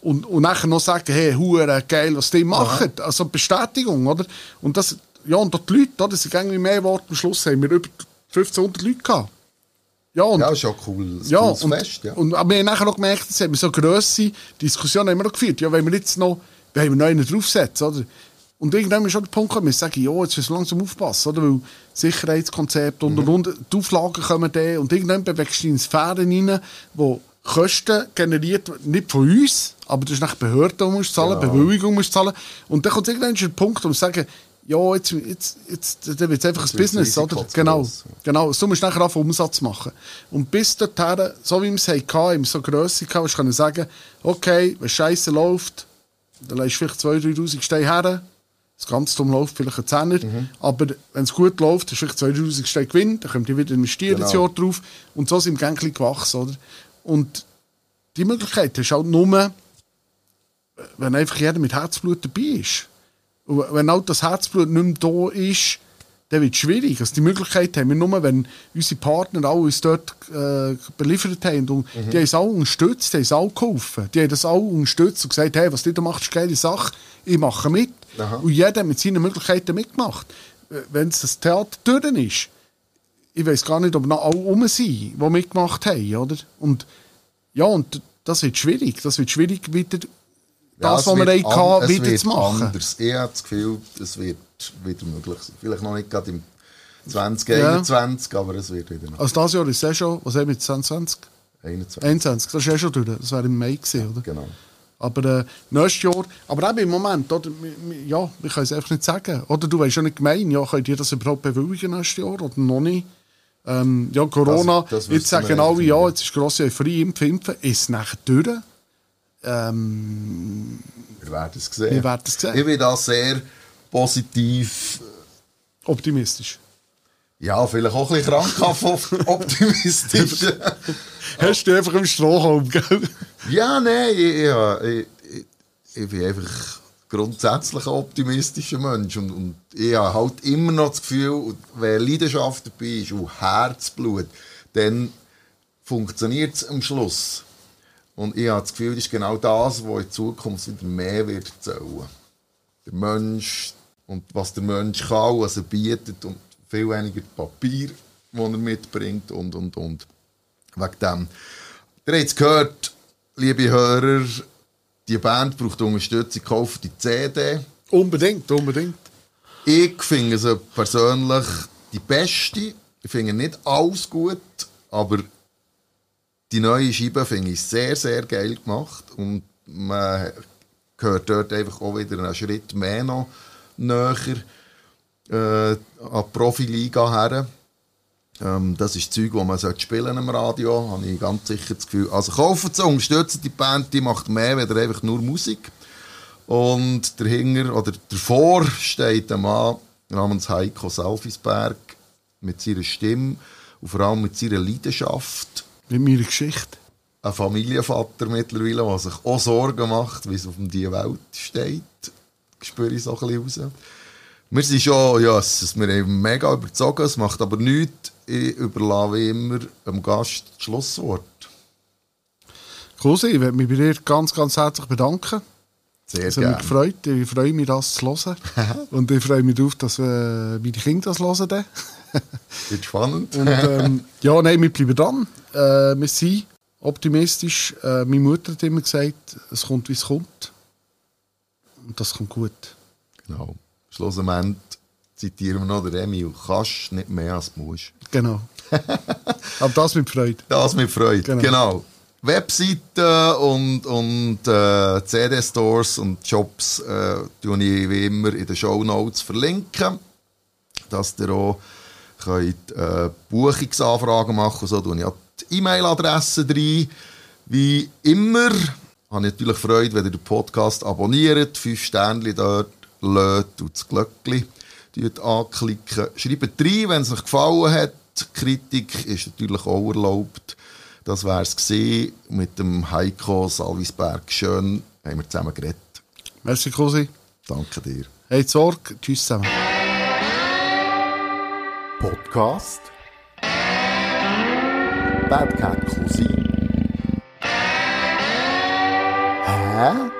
und, und nachher noch sagen, hey, hure geil, was die machen. Also Bestätigung, oder? Und das, ja, und dort die Leute, oder? Das sind irgendwie mehr Worte. Am Schluss haben wir über 1500 Leute gehabt. Ja, und, Ja, ist schon cool. Ja, und, Fest, ja. und aber wir haben nachher auch gemerkt, haben wir so grosse Diskussionen haben wir noch geführt. Ja, wenn wir jetzt noch, wenn wir noch einen draufsetzen, oder? Und irgendwann ist schon der Punkt gekommen, wir sagen, ja, jetzt müssen wir langsam aufpassen, oder? Weil Sicherheitskonzept und, und, und, die Auflagen kommen dann, und irgendwann bewegst du in Sphären rein, wo Kosten generiert, nicht von uns, aber das ist nach Behörden, die musst zahlen, Genau. Bewilligung musst zahlen. Und dann kommt irgendwann der Punkt, wo wir sagen, ja, jetzt, jetzt, jetzt, dann wird es einfach ein Business, oder? Genau. Genau, so musst du nachher anfangen, Umsatz machen. Und bis dorthin, so wie wir es hatten, so Grösse gehabt, hast du sagen, okay, wenn Scheiße läuft, dann lässt du vielleicht 2'000, 3'000 Steine her, das ganz dumm läuft, vielleicht ein Zehner. Aber wenn es gut läuft, hast du vielleicht 2000 Steine Gewinn, dann könnt ihr wieder investieren Genau. das Jahr drauf. Und so sind wir ein gewachsen, oder? Und die Möglichkeit hast du halt nur, wenn einfach jeder mit Herzblut dabei ist. Und wenn auch das Herzblut nicht mehr da ist, dann wird es schwierig. Also die Möglichkeit haben wir nur, wenn unsere Partner auch uns dort äh, beliefert haben. Und die haben es auch unterstützt, die haben es auch geholfen. Die haben das auch unterstützt und gesagt, hey, was du da machst, ist eine geile Sache, ich mache mit. Aha. Und jeder hat mit seinen Möglichkeiten mitgemacht. Äh, Wenn es das Theater durch ist, ich weiß gar nicht, ob noch alle rum sind, die mitgemacht haben, oder? Und ja, und das wird schwierig. Das wird schwierig, wieder das, es was wir hatten, wieder zu machen. Anders. Ich habe das Gefühl, es wird wieder möglich sein. Vielleicht noch nicht gerade im 2021, aber es wird wieder noch. Also das Jahr ist es eh schon, was haben wir jetzt, 2020? 21. 21, das ist eh schon durch. Das wäre im Mai gewesen, oder? Genau. Aber äh, nächstes Jahr, aber eben im Moment, oder, ja, ich kann es einfach nicht sagen. Oder du weißt ja nicht gemein, ja, könnt ihr das überhaupt bewilligen nächstes Jahr oder noch nicht? Ähm, ja, Corona, Das- das jetzt sagen alle, ja, jetzt ist grosse Euphorie, impfen, impfen, ist nachher durch? Ähm, Wir werden es sehen. Wir werden es sehen. Ich bin da sehr positiv, optimistisch. ja, vielleicht auch ein bisschen krankhaft optimistisch. Hast du einfach im Strohhalm, gell? ja, nein, ich, ja, ich, ich, ich bin einfach grundsätzlich ein optimistischer Mensch und, und ich habe halt immer noch das Gefühl, wenn Leidenschaft dabei ist und Herzblut, dann funktioniert es am Schluss. Und ich habe das Gefühl, das ist genau das, was in Zukunft wieder mehr wird zählen. Der Mensch und was der Mensch kann, was er bietet und viel weniger Papier, das er mitbringt und, und, und. Wegen dem. Ihr habt es gehört, liebe Hörer, die Band braucht Unterstützung, kauft die CD. Unbedingt, unbedingt. Ich finde sie persönlich die beste. Ich finde nicht alles gut, aber die neue Scheibe finde ich sehr, sehr geil gemacht. Und man gehört dort einfach auch wieder einen Schritt mehr noch näher äh, an die Profiliga her. Ähm, das ist Zeug, das man spielen im Radio, habe ich ganz sicher das Gefühl. Also kaufen sie, unterstützen die Band, die macht mehr, als einfach nur Musik. Und dahinter, oder davor steht ein Mann namens Heiko Salfisberg mit seiner Stimme und vor allem mit seiner Leidenschaft. Mit meiner Geschichte. Ein Familienvater mittlerweile, der sich auch Sorgen macht, wie es auf die Welt steht. Spüre ich so ein bisschen raus. Wir sind schon, ja, es ist mir eben mega überzogen, es macht aber nichts. Ich überlasse wie immer dem Gast das Schlusswort. Cosi, ich möchte mich bei dir ganz, ganz herzlich bedanken. Sehr Es hat mich gerne. gefreut. Ich freue mich, das zu hören. Und ich freue mich darauf, dass äh, meine Kinder das hören. Wird spannend. Und ähm, ja, nein, wir bleiben dran. Äh, wir sind optimistisch. Äh, meine Mutter hat immer gesagt, es kommt, wie es kommt. Und das kommt gut. Genau. Schlussendlich zitieren wir noch den Emil. Kannst nicht mehr als du musst. Genau. Aber das mit Freude. Das mit Freude. Genau. Genau. Webseiten und, und äh, CD-Stores und Shops äh, tue ich wie immer in den Show Notes verlinken, dass ihr auch könnt, äh, Buchungsanfragen machen so tue ich auch die E-Mail-Adresse rein. Wie immer habe ich natürlich Freude, wenn ihr den Podcast abonniert, fünf Sternchen dort lädt und das Glöckchen anklicken. Schreibt rein, wenn es euch gefallen hat. Kritik ist natürlich auch erlaubt. Das wäre es gesehen mit dem Heiko Salvisberg. Schön, haben wir zusammen geredet. Merci, Cosi. Danke dir. Hey, Sorge. Tschüss zusammen. Podcast Bad Cat Cousin. Hä?